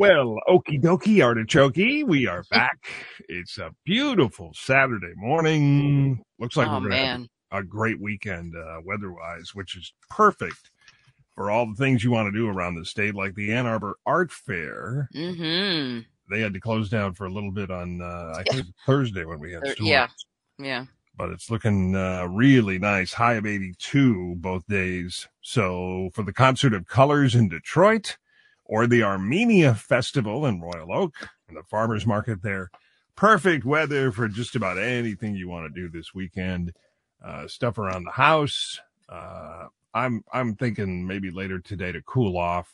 Well, okie dokie, artichoke. We are back. it's a beautiful Saturday morning. Looks like Oh we're going to have a great weekend uh, weather wise, which is perfect for all the things you want to do around the state, like the Ann Arbor Art Fair. Mm-hmm. They had to close down for a little bit on, uh, I think, Thursday when we had Thur- yeah. Yeah. but it's looking uh, really nice. High of 82 both days. So for the Concert of Colors in Detroit or the Armenia Festival in Royal Oak and the farmers market there, perfect weather for just about anything you want to do this weekend. Uh, stuff around the house. Uh, I'm I'm thinking maybe later today to cool off,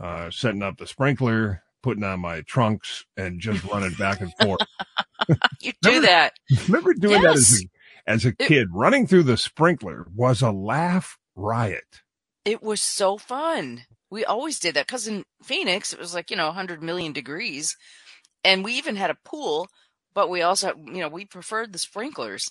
uh, setting up the sprinkler, putting on my trunks, and just running back and forth. You do Remember- that. Remember doing that as a, as a It- kid? Running through the sprinkler was a laugh riot. It was so fun. We always did that because in Phoenix it was like you know 100 million degrees, and we even had a pool. But we also, you know, we preferred the sprinklers.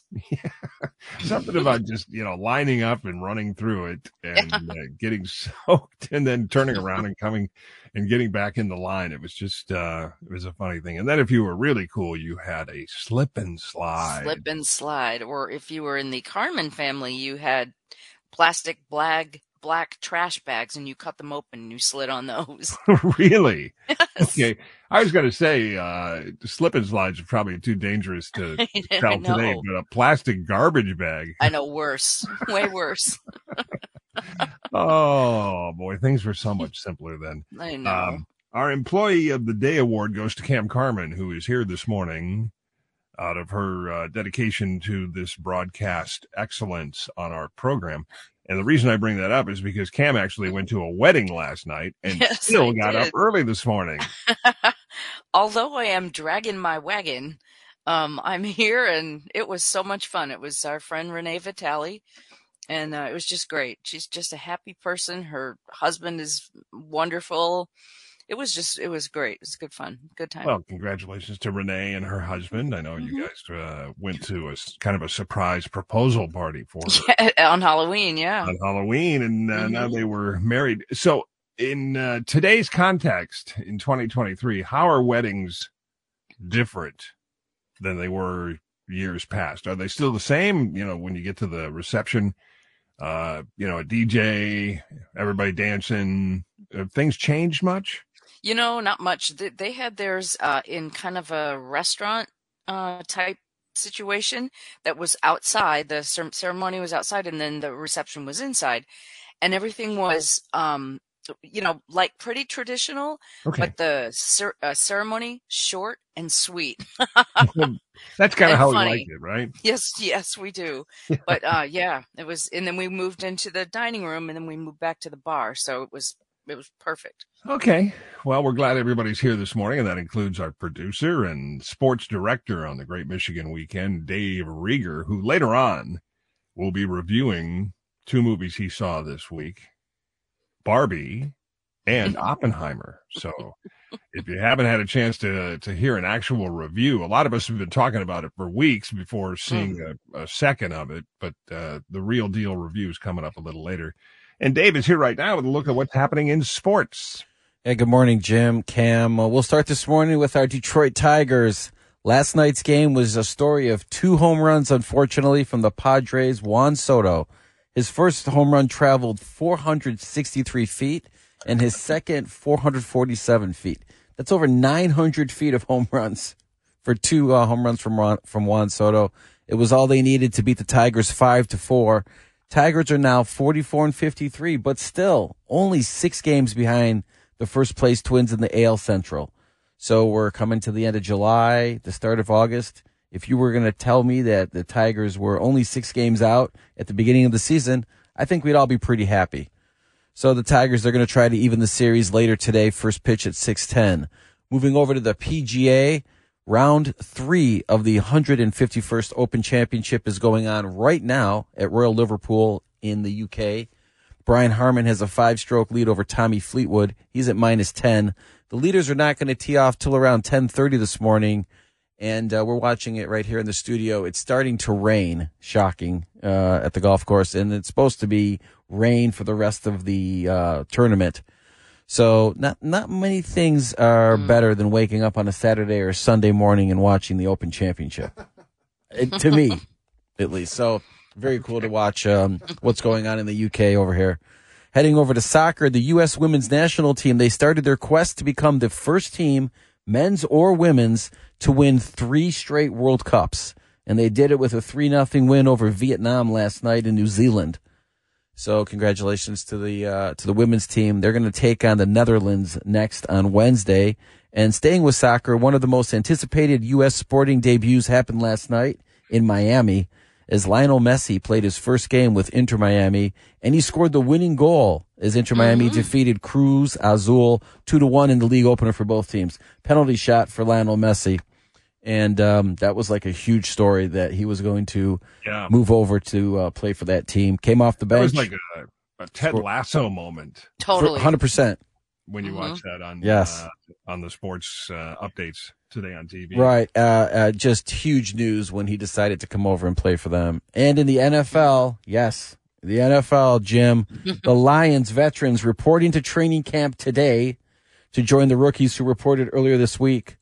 Something about just you know lining up and running through it and uh, getting soaked and then turning around and coming and getting back in the line. It was just uh it was a funny thing. And then if you were really cool, you had a slip and slide. slip and slide. Or if you were in the Carmen family, you had plastic black black trash bags, and you cut them open and you slid on those. really? Okay. I was gonna say uh slip and slides are probably too dangerous to tell today, but a plastic garbage bag. I know worse, way worse. Oh boy, things were so much simpler then. I know. Um, our employee of the day award goes to Cam Carmen, who is here this morning out of her uh, dedication to this broadcast excellence on our program. And the reason I bring that up is because Cam actually went to a wedding last night and Yes, still I got up early this morning. Although I am dragging my wagon, um, I'm here and it was so much fun. It was our friend Renee Vitale and uh, it was just great. She's just a happy person. Her husband is wonderful. It was just, it was great. It was good fun. Good time. Well, congratulations to Renee and her husband. I know you guys uh, went to a kind of a surprise proposal party for her. on Halloween, yeah. on Halloween, and uh, now Mhm. they were married. So, in uh, today's context, in 2023, how are weddings different than they were years past? Are they still the same? You know, when you get to the reception, uh, you know, a DJ, everybody dancing, have things changed much? You know, not much. They, they had theirs uh, in kind of a restaurant uh, type situation that was outside. The cer- ceremony was outside, and then the reception was inside, and everything was, um, you know, like pretty traditional. Okay, But the cer- uh, ceremony short and sweet. that's kind of how we like it, right? yes, yes, we do. But uh, yeah, it was, and then we moved into the dining room, and then we moved back to the bar. So it was, it was perfect. Okay. Well, we're glad everybody's here this morning, and that includes our producer and sports director on the Great Michigan Weekend, Dave Rieger, who later on will be reviewing two movies he saw this week Barbie and Oppenheimer. So if you haven't had a chance to, to hear an actual review, a lot of us have been talking about it for weeks before seeing a, a second of it, but uh, the real deal review is coming up a little later. And Dave is here right now with a look at what's happening in sports. Hey, good morning, Jim, Cam. Uh, we'll start this morning with our Detroit Tigers. Last night's game was a story of two home runs, unfortunately, from the Padres. Juan Soto, his first home run traveled 463 feet, and his second 447 feet. That's over 900 feet of home runs for two uh, home runs from from Juan Soto. It was all they needed to beat the Tigers five to four. Tigers are now 44 and 53, but still only six games behind the first place Twins in the AL Central. So we're coming to the end of July, the start of August. If you were going to tell me that the Tigers were only six games out at the beginning of the season, I think we'd all be pretty happy. So the Tigers are going to try to even the series later today, first pitch at 610. Moving over to the PGA, round three of the 151st Open Championship is going on right now at Royal Liverpool in the UK. Brian Harman has a five stroke lead over Tommy Fleetwood. He's at minus 10. The leaders are not going to tee off till around 1030 this morning. And uh, we're watching it right here in the studio. It's starting to rain, shocking, uh, at the golf course. And it's supposed to be rain for the rest of the uh, tournament. So not not many things are Mm. better than waking up on a Saturday or Sunday morning and watching the Open Championship. It- to me, at least. So very cool to watch um, what's going on in the UK over here. Heading over to soccer, the U.S. women's national team, they started their quest to become the first team, men's or women's, to win three straight World Cups. And they did it with a 3 0 win over Vietnam last night in New Zealand. So congratulations to the uh, to the women's team. They're going to take on the Netherlands next on Wednesday. And staying with soccer, one of the most anticipated U.S. sporting debuts happened last night in Miami as Lionel Messi played his first game with Inter Miami, and he scored the winning goal as Inter Miami defeated Cruz Azul two to one in the league opener for both teams. Penalty shot for Lionel Messi, and um, that was like a huge story that he was going to Yeah. move over to uh, play for that team. Came off the That bench. was like a, a Ted Lasso moment Totally. Hundred percent. when you Mhm. watch that on Yes. uh, on the sports uh, updates today on TV. Right. Uh, uh, just huge news when he decided to come over and play for them. And in the NFL, yes, the NFL, Jim, the Lions veterans reporting to training camp today to join the rookies who reported earlier this week.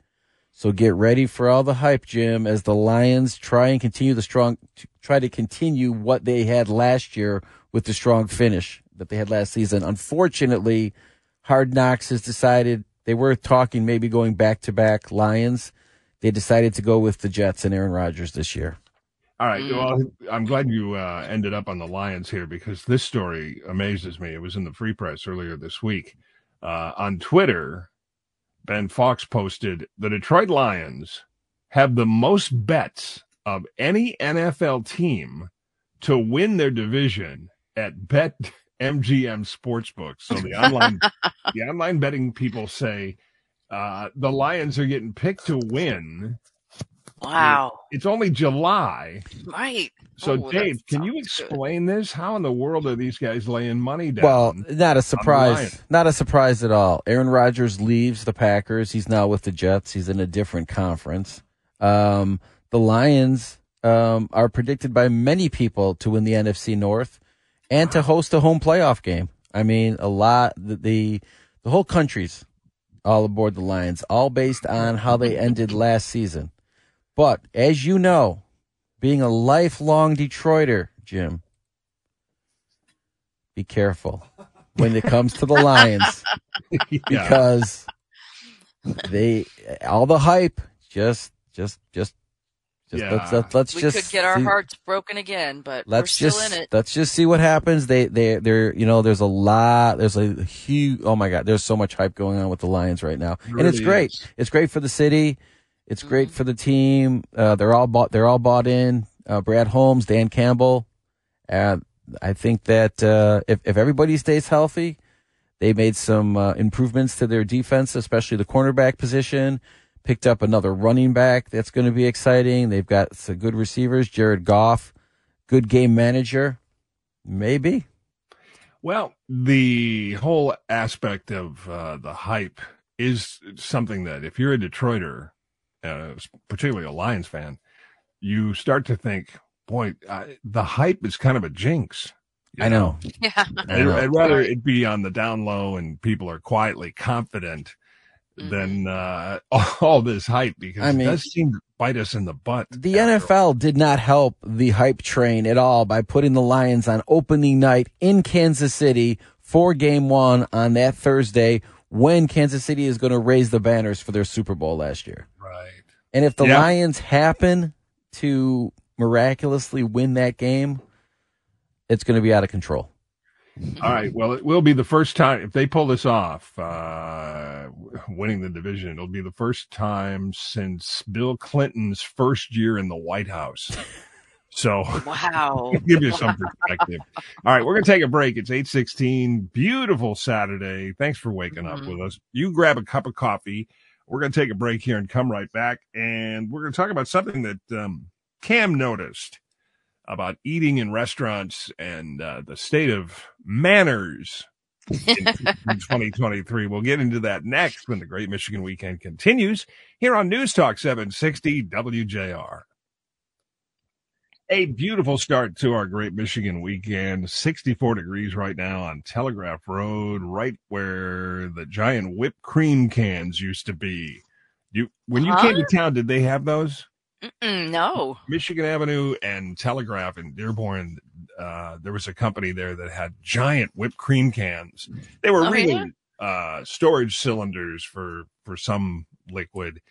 So get ready for all the hype, Jim, as the Lions try and continue the strong, try to continue what they had last year with the strong finish that they had last season. Unfortunately, Hard Knocks has decided they were talking maybe going back to back Lions. They decided to go with the Jets and Aaron Rodgers this year. All right. Well, I'm glad you uh, ended up on the Lions here because this story amazes me. It was in the Free Press earlier this week. Uh, on Twitter, Ben Fawkes posted the Detroit Lions have the most bets of any NFL team to win their division at Bet MGM Sportsbook. So the online the online betting people say uh, the Lions are getting picked to win. Wow. It's only July. Right. So, Oh, Dave, can you sounds good. explain this? How in the world are these guys laying money down? Well, not a surprise. Not a surprise at all. Aaron Rodgers leaves the Packers. He's now with the Jets. He's in a different conference. Um, the Lions um, are predicted by many people to win the NFC North and to host a home playoff game. I mean, a lot. The the, the whole country's all aboard the Lions, all based on how they ended last season. But as you know, being a lifelong Detroiter, Jim, be careful when it comes to the Lions yeah. because they all the hype just just just just Yeah. let's let's, let's We just could get our see- hearts broken again, but let's we're still just in it. let's just see what happens they they they're you know there's a lot there's a huge oh my god there's so much hype going on with the lions right now It and it's great is. it's great for the city it's great Mhm. for the team. Uh they're all bought they're all bought in. Uh brad holmes dan campbell uh i think that uh if, if everybody stays healthy they made some uh, improvements to their defense especially the cornerback position. Picked up another running back. That's going to be exciting. They've got some good receivers. Jared goff good game manager. Maybe. Well, the whole aspect of uh, the hype is something that if you're a Detroiter, uh, particularly a Lions fan, you start to think, boy, uh, the hype is kind of a jinx. you i know Yeah. I I'd. I'd rather it be on the down low and people are quietly confident Mhm. than uh, all this hype because I mean- it does seem to bite us in the butt. The after NFL did not help the hype train at all by putting the Lions on opening night in Kansas City for game one on that Thursday when Kansas City is going to raise the banners for their Super Bowl last year. Right. And if the Yeah. Lions happen to miraculously win that game, it's going to be out of control. All right. Well, it will be the first time if they pull this off, uh, winning the division. It'll be the first time since Bill Clinton's first year in the White House. So Wow. give you some perspective. All right, we're gonna take a break. It's eight sixteen. Beautiful Saturday. Thanks for waking up Mhm. with us. You grab a cup of coffee. We're gonna take a break here and come right back, and we're gonna talk about something that um, Cam noticed about eating in restaurants and uh, the state of manners in 2023. We'll get into that next when the Great Michigan Weekend continues here on News Talk 760 WJR. A beautiful start to our Great Michigan weekend. 64 degrees right now on Telegraph Road, right where the giant whipped cream cans used to be. You when you Huh? came to town, did they have those? Mm-mm, no. Michigan Avenue and Telegraph in Dearborn, uh, there was a company there that had giant whipped cream cans. They were Oh, really yeah? uh, storage cylinders for for some liquid,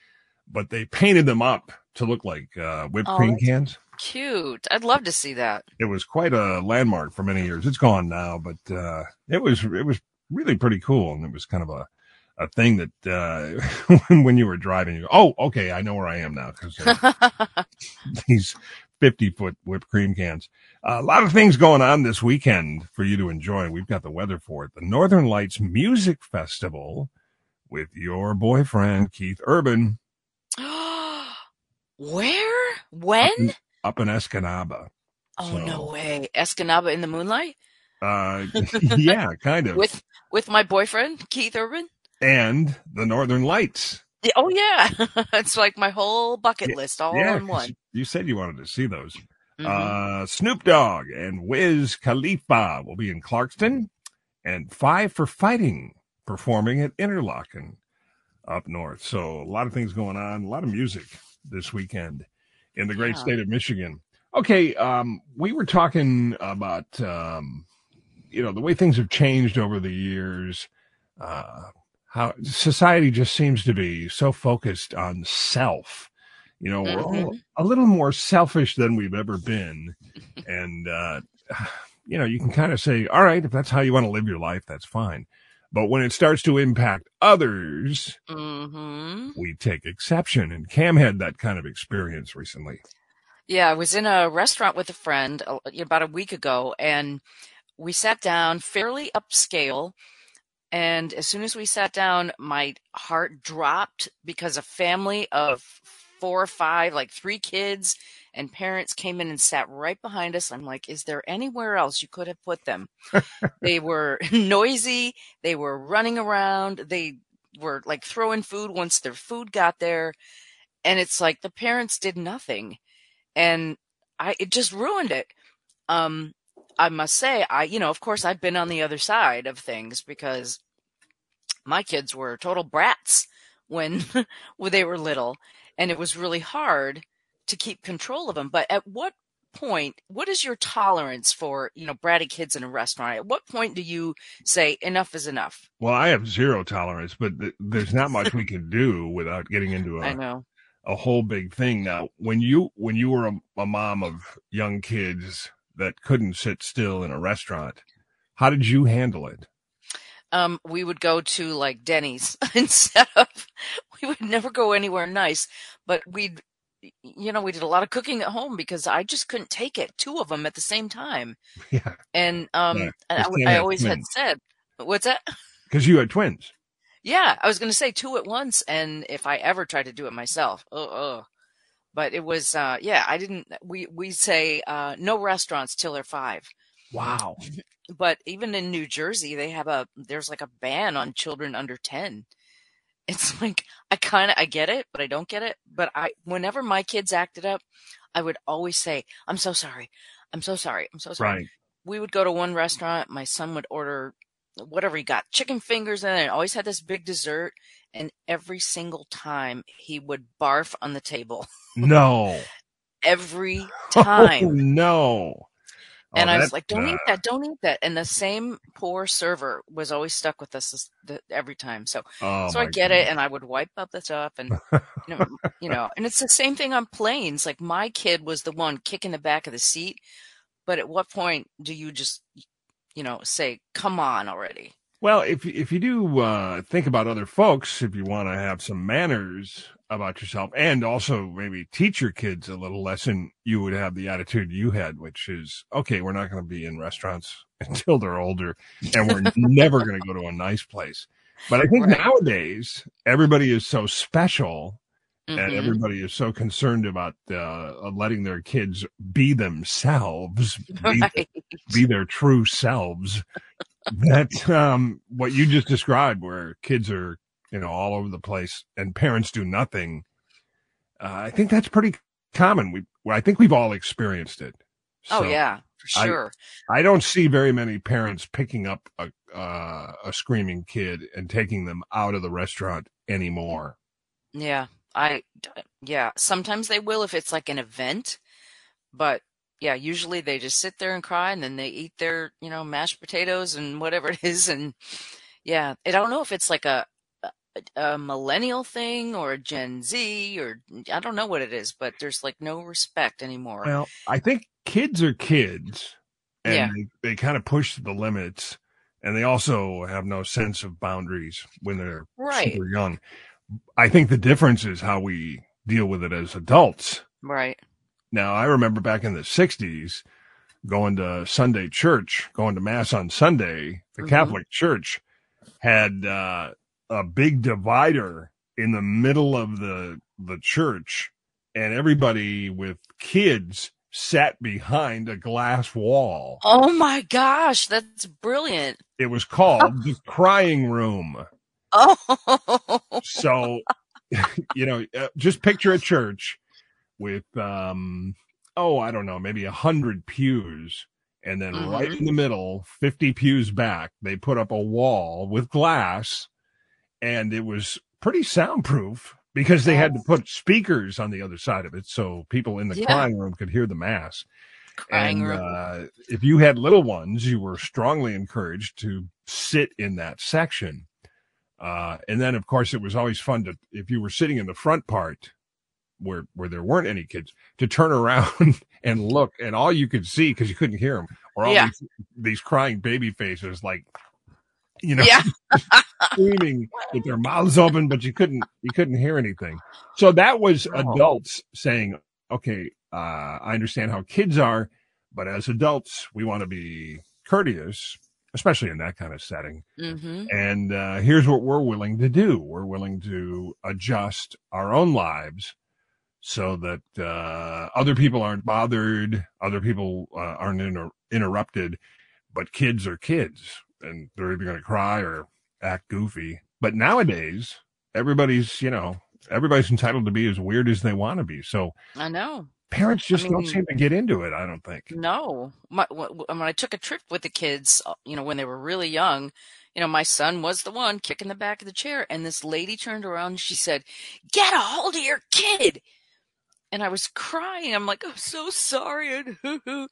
but they painted them up to look like uh, whipped Oh, cream cans. Cute. I'd love to see that. It was quite a landmark for many years. It's gone now, but uh, it was it was really pretty cool, and it was kind of a a thing that uh, when you were driving, you go, oh, okay, I know where I am now because these 50 foot whipped cream cans. a lot of things going on this weekend for you to enjoy. We've got the weather for it. The Northern Lights Music Festival with your boyfriend, Keith Urban, Where? When? up in Escanaba. Oh no way. Escanaba in the moonlight? Uh, yeah, kind of. With with my boyfriend, Keith Urban? and the Northern Lights. Oh yeah. it's like my whole bucket list all yeah, in one. You said you wanted to see those. Mhm. Uh, Snoop Dogg and Wiz Khalifa will be in Clarkston, and Five for Fighting performing at Interlochen up north. So a lot of things going on, a lot of music this weekend in the great Yeah. state of Michigan. Okay, um, we were talking about um, you know the way things have changed over the years. Uh, how society just seems to be so focused on self. You know, we're all a little more selfish than we've ever been. and, uh, you know, you can kind of say, all right, if that's how you want to live your life, that's fine. But when it starts to impact others, hmm we take exception. And Cam had that kind of experience recently. Yeah, I was in a restaurant with a friend uh, about a week ago, and we sat down fairly upscale. And as soon as we sat down, my heart dropped because a family of four or five, like three kids and parents came in and sat right behind us. I'm like, is there anywhere else you could have put them? they were noisy. They were running around. They were like throwing food once their food got there. And it's like the parents did nothing and I it just ruined it. Um, I must say, I you know, of course, I've been on the other side of things because my kids were total brats when when they were little, and it was really hard to keep control of them. But at what point, what is your tolerance for you know bratty kids in a restaurant? At what point do you say enough is enough? Well, I have zero tolerance, but th- there's not much we can do without getting into I a, know. a whole big thing. Now, when you, when you were a, a mom of young kids that couldn't sit still in a restaurant, how did you handle it? um, we would go to like Denny's instead of, we would never go anywhere nice, but we'd, you know, we did a lot of cooking at home because I just couldn't take it, two of them at the same time. Yeah. And, um, Yeah, I, I always had said, what's that? Cause you had twins. Yeah, I was going to say two at once. And if I ever tried to do it myself, oh, oh. But it was, uh, yeah, I didn't, we, we say, uh, no restaurants till they're five. Wow. but even in New Jersey, they have a there's like a ban on children under 10. It's like I kind of I get it, but I don't get it. But I whenever my kids acted up, I would always say, "I'm so sorry. I'm so sorry. I'm so sorry." Right. We would go to one restaurant, my son would order whatever he got, chicken fingers and it always had this big dessert, and every single time he would barf on the table. No. Every Oh, time. no. Oh, and I was like, "Don't eat that! Don't eat that!" And the same poor server was always stuck with us this- the, every time. So, oh so I get goodness. it, and I would wipe up the stuff, and you know, you know, and it's the same thing on planes. Like my kid was the one kicking the back of the seat, but at what point do you just, you know, say, "Come on already"? Well, if if you do uh, think about other folks, if you want to have some manners about yourself, and also maybe teach your kids a little lesson, you would have the attitude you had, which is okay. We're not going to be in restaurants until they're older, and we're never going to go to a nice place. But I think Right. nowadays everybody is so special, and Mhm. everybody is so concerned about uh, letting their kids be themselves, be Right. be their true selves. that um what you just described where kids are you know all over the place and parents do nothing uh, i think that's pretty common we I think we've all experienced it. Oh yeah, for I- sure. I don't see very many parents picking up a uh, a screaming kid and taking them out of the restaurant anymore. Yeah, I yeah, sometimes they will if it's like an event, but yeah, usually they just sit there and cry and then they eat their, you know, mashed potatoes and whatever it is and yeah, I don't know if it's like a a, millennial thing or a Gen Z or I don't know what it is, but there's like no respect anymore. Well, I think kids are kids, and Yeah. they, they kind of push the limits, and they also have no sense of boundaries when they're Right. super young. I think the difference is how we deal with it as adults. Right. Now, I remember back in the 60s going to Sunday church, going to Mass on Sunday. The Mhm. Catholic Church had uh, a big divider in the middle of the, the church, and everybody with kids sat behind a glass wall. Oh my gosh, that's brilliant. It was called the crying room. Oh. So, you know, uh, just picture a church with, um, oh, I don't know, maybe a hundred pews. And then right Mhm. in the middle, 50 pews back, they put up a wall with glass and it was pretty soundproof because they had to put speakers on the other side of it. So people in the Yeah. crying room could hear the mass. Crying and room. Uh, if you had little ones, you were strongly encouraged to sit in that section. Uh, and then, of course, it was always fun to, if you were sitting in the front part where, where there weren't any kids, to turn around and look, and all you could see, because you couldn't hear them, were all Yeah. these, these crying baby faces, like, you know, Yeah. screaming with their mouths open, but you couldn't, you couldn't hear anything. So that was adults saying, okay, uh, I understand how kids are, but as adults, we want to be courteous, especially in that kind of setting. hmm And uh, here's what we're willing to do we're willing to adjust our own lives so that uh, other people aren't bothered, other people uh, aren't inter- interrupted, but kids are kids and they're either going to cry or act goofy. But nowadays, everybody's, you know, everybody's entitled to be as weird as they want to be. So I know. parents just don't seem to get into it, I don't think. No, my, wh- wh- when I took a trip with the kids, uh, you know, when they were really young, you know, my son was the one kicking the back of the chair, and this lady turned around and she said, "Get a hold of your kid," and I was crying. I'm like, "I'm so sorry," and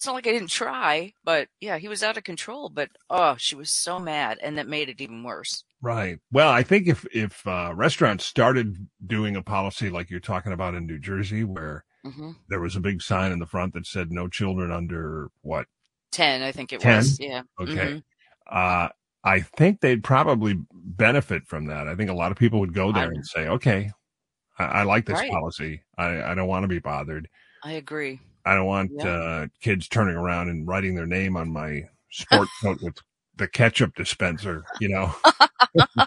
it's not like I didn't try, but yeah, he was out of control. But oh, she was so mad, and that made it even worse. Right. Well, I think if if uh, restaurants started doing a policy like you're talking about in New Jersey, where hmm there was a big sign in the front that said no children under what? Ten, I think it 10? was. Yeah. Okay. Mhm. Uh, I think they'd probably benefit from that. I think a lot of people would go there I- and say, "Okay, I, I like this Right. policy. I, I don't want to be bothered. I agree. I don't want Yeah. uh, kids turning around and writing their name on my sport coat with the ketchup dispenser. You know."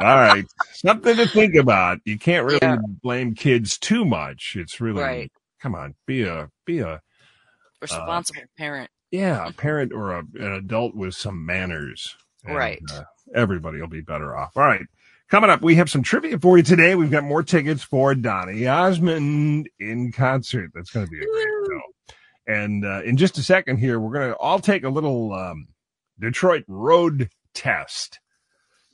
All right, something to think about. You can't really Yeah. blame kids too much. It's really Right. come on, be a be a Responsible parent. yeah, a parent or a, an adult with some manners. And, Right. Uh, everybody will be better off. All right. Coming up, we have some trivia for you today. We've got more tickets for Donny Osmond in concert. That's going to be a great show. And uh, in just a second here, we're going to all take a little um, Detroit road test.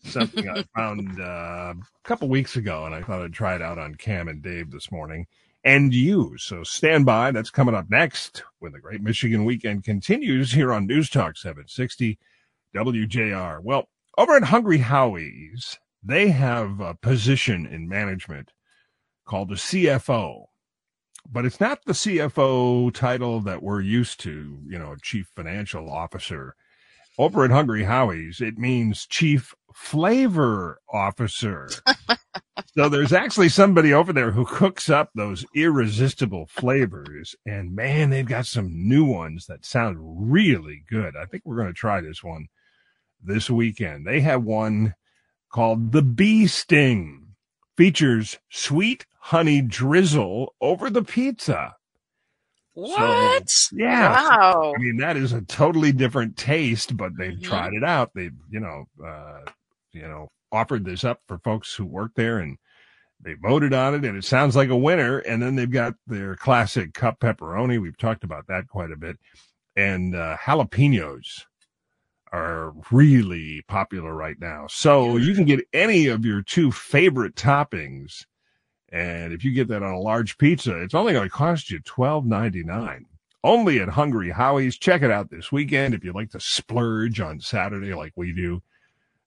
Something I found uh, a couple weeks ago, and I thought I'd try it out on Cam and Dave this morning and you. So stand by. That's coming up next when the Great Michigan Weekend continues here on News Talk 760 WJR. Well, over at Hungry Howie's, they have a position in management called a CFO. But it's not the CFO title that we're used to, you know, chief financial officer. Over at Hungry Howie's, it means chief flavor officer. so there's actually somebody over there who cooks up those irresistible flavors. And man, they've got some new ones that sound really good. I think we're going to try this one this weekend. They have one called the Bee Sting. Features sweet honey drizzle over the pizza. What? Yeah. Wow. I mean, that is a totally different taste, but they've Mhm. tried it out. They've, you know, uh, you know, offered this up for folks who work there and They voted on it and it sounds like a winner. And then they've got their classic cup pepperoni. We've talked about that quite a bit. And uh, jalapenos are really popular right now. So you can get any of your two favorite toppings. And if you get that on a large pizza, it's only going to cost you twelve ninety nine. Only at Hungry Howie's. Check it out this weekend if you'd like to splurge on Saturday like we do.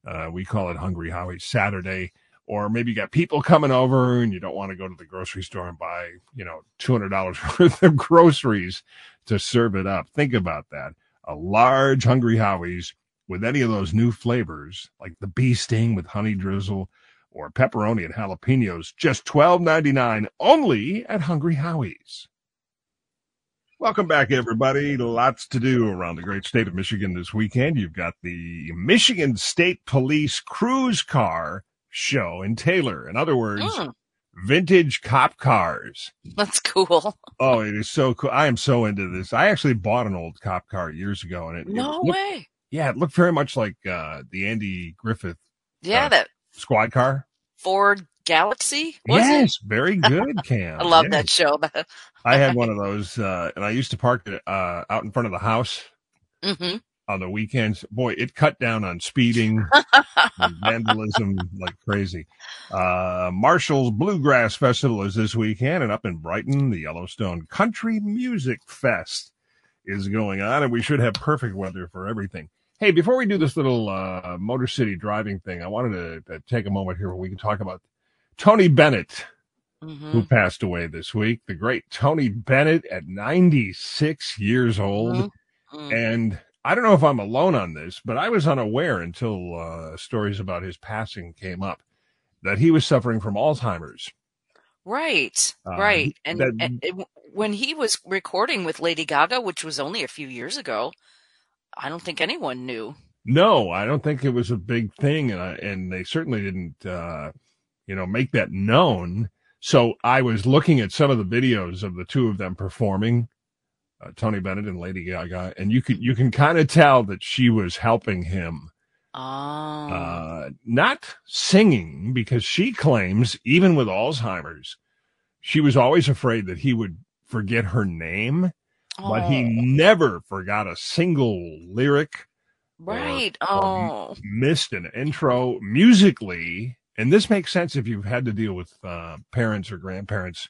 Uh, we call it Hungry Howie's Saturday. Or maybe you got people coming over and you don't want to go to the grocery store and buy, you know, $200 worth of groceries to serve it up. Think about that. A large Hungry Howie's with any of those new flavors, like the bee sting with honey drizzle or pepperoni and jalapenos, just $12.99 only at Hungry Howie's. Welcome back, everybody. Lots to do around the great state of Michigan this weekend. You've got the Michigan State Police Cruise Car Show in Taylor. In other words, Mm, vintage cop cars. that's cool. Oh, it is so cool. I am so into this. I actually bought an old cop car years ago and it, it No looked- way. yeah, it looked very much like uh, the Andy Griffith Yeah, Uh, that squad car. Ford Galaxie was yes, very good, Cam. I love that show. I had one of those, uh, and I used to park it uh, out in front of the house hmm on the weekends. Boy, it cut down on speeding vandalism like crazy. Uh, Marshall's Bluegrass Festival is this weekend, and up in Brighton, the Yellowstone Country Music Fest is going on, and we should have perfect weather for everything. Hey, before we do this little uh, Motor City driving thing, I wanted to, to take a moment here where we can talk about Tony Bennett, hmm who passed away this week. The great Tony Bennett at 96 years old. Mhm. Mm. And I don't know if I'm alone on this, but I was unaware until uh, stories about his passing came up that he was suffering from Alzheimer's. Right, Uh, right. And, that- and it- when he was recording with Lady Gaga, which was only a few years ago, I don't think anyone knew. No, I don't think it was a big thing, and I, and they certainly didn't, uh, you know, make that known. So I was looking at some of the videos of the two of them performing, uh, Tony Bennett and Lady Gaga, and you can you can kind of tell that she was helping him Oh, uh, not singing because she claims even with Alzheimer's, she was always afraid that he would forget her name, but he Oh, never forgot a single lyric, right. or- oh, missed an intro musically. And this makes sense if you've had to deal with uh, parents or grandparents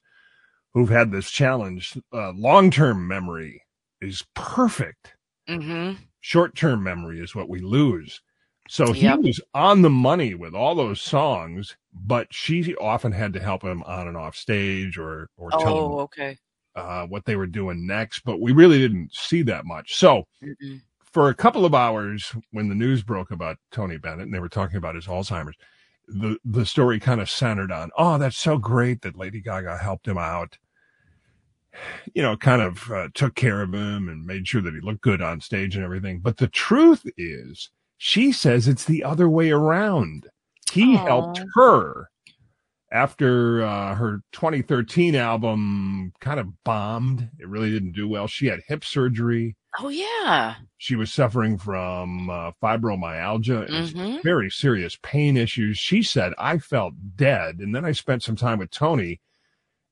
who've had this challenge. Uh, Long term memory is perfect hmm short term memory is what we lose. So he Yep. was on the money with all those songs, but she often had to help him on and off stage or or tell him Oh, okay. uh, what they were doing next. But we really didn't see that much. So Mm-mm. for a couple of hours, when the news broke about Tony Bennett and they were talking about his Alzheimer's, the the story kind of centered on, oh, that's so great that Lady Gaga helped him out. You know, kind of uh, took care of him and made sure that he looked good on stage and everything. But the truth is, she says it's the other way around. He Aw. helped her after uh, her 2013 album kind of bombed. It really didn't do well. She had hip surgery Oh, yeah. she was suffering from uh, fibromyalgia and hmm very serious pain issues. She said, I felt dead. And then I spent some time with Tony,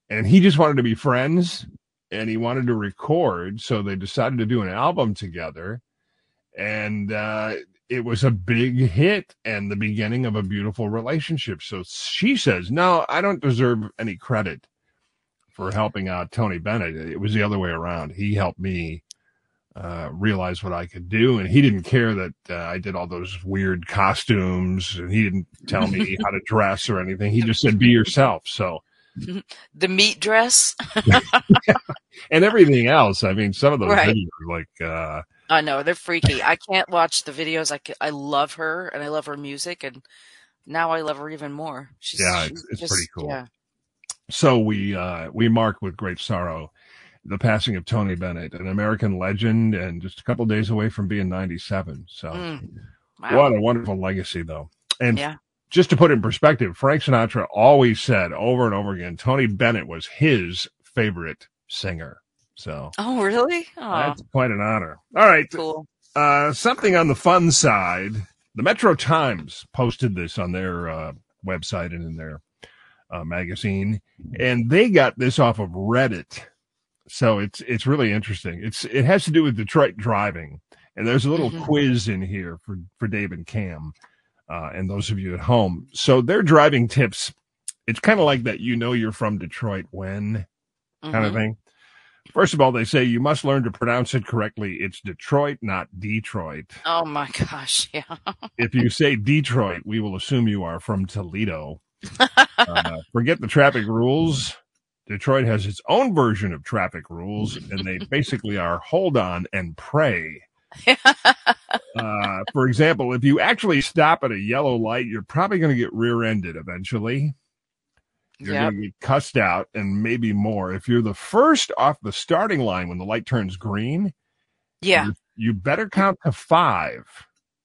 and he just wanted to be friends and he wanted to record. So they decided to do an album together. And uh, it was a big hit and the beginning of a beautiful relationship. So she says, No, I don't deserve any credit for helping out Tony Bennett. It was the other way around. He helped me uh, realize what I could do, and he didn't care that uh, I did all those weird costumes, and he didn't tell me how to dress or anything. He just said, "Be yourself." So, The meat dress. and everything else. I mean, some of those Right. videos, like, uh, I know they're freaky. I can't watch the videos. I, ca- I love her and I love her music, and now I love her even more. She's, Yeah, it's- it's pretty cool. Yeah. so we uh, we mark with great sorrow the passing of Tony Bennett, an American legend, and just a couple days away from being ninety-seven. So, Mm. Wow. what a wonderful legacy, though. And Yeah. just to put it in perspective, Frank Sinatra always said over and over again, Tony Bennett was his favorite singer. So Oh, really? Oh, that's quite an honor. All right. cool. Uh, something on the fun side. The Metro Times posted this on their uh, website and in their uh, magazine, and they got this off of Reddit. So it's it's really interesting. It's it has to do with Detroit driving, and there's a little Mhm. quiz in here for for Dave and Cam, uh, and those of you at home. So their driving tips. It's kind of like that. You know you're from Detroit when kind of Mhm. thing. First of all, they say you must learn to pronounce it correctly. It's Detroit, not Detroit. Oh my gosh, yeah. If you say Detroit, we will assume you are from Toledo. Uh, forget the traffic rules. Detroit has its own version of traffic rules, and they basically are hold on and pray. Uh, for example, if you actually stop at a yellow light, you're probably going to get rear ended eventually. You're Yep. going to get cussed out and maybe more. If you're the first off the starting line when the light turns green, Yeah. you, you better count to five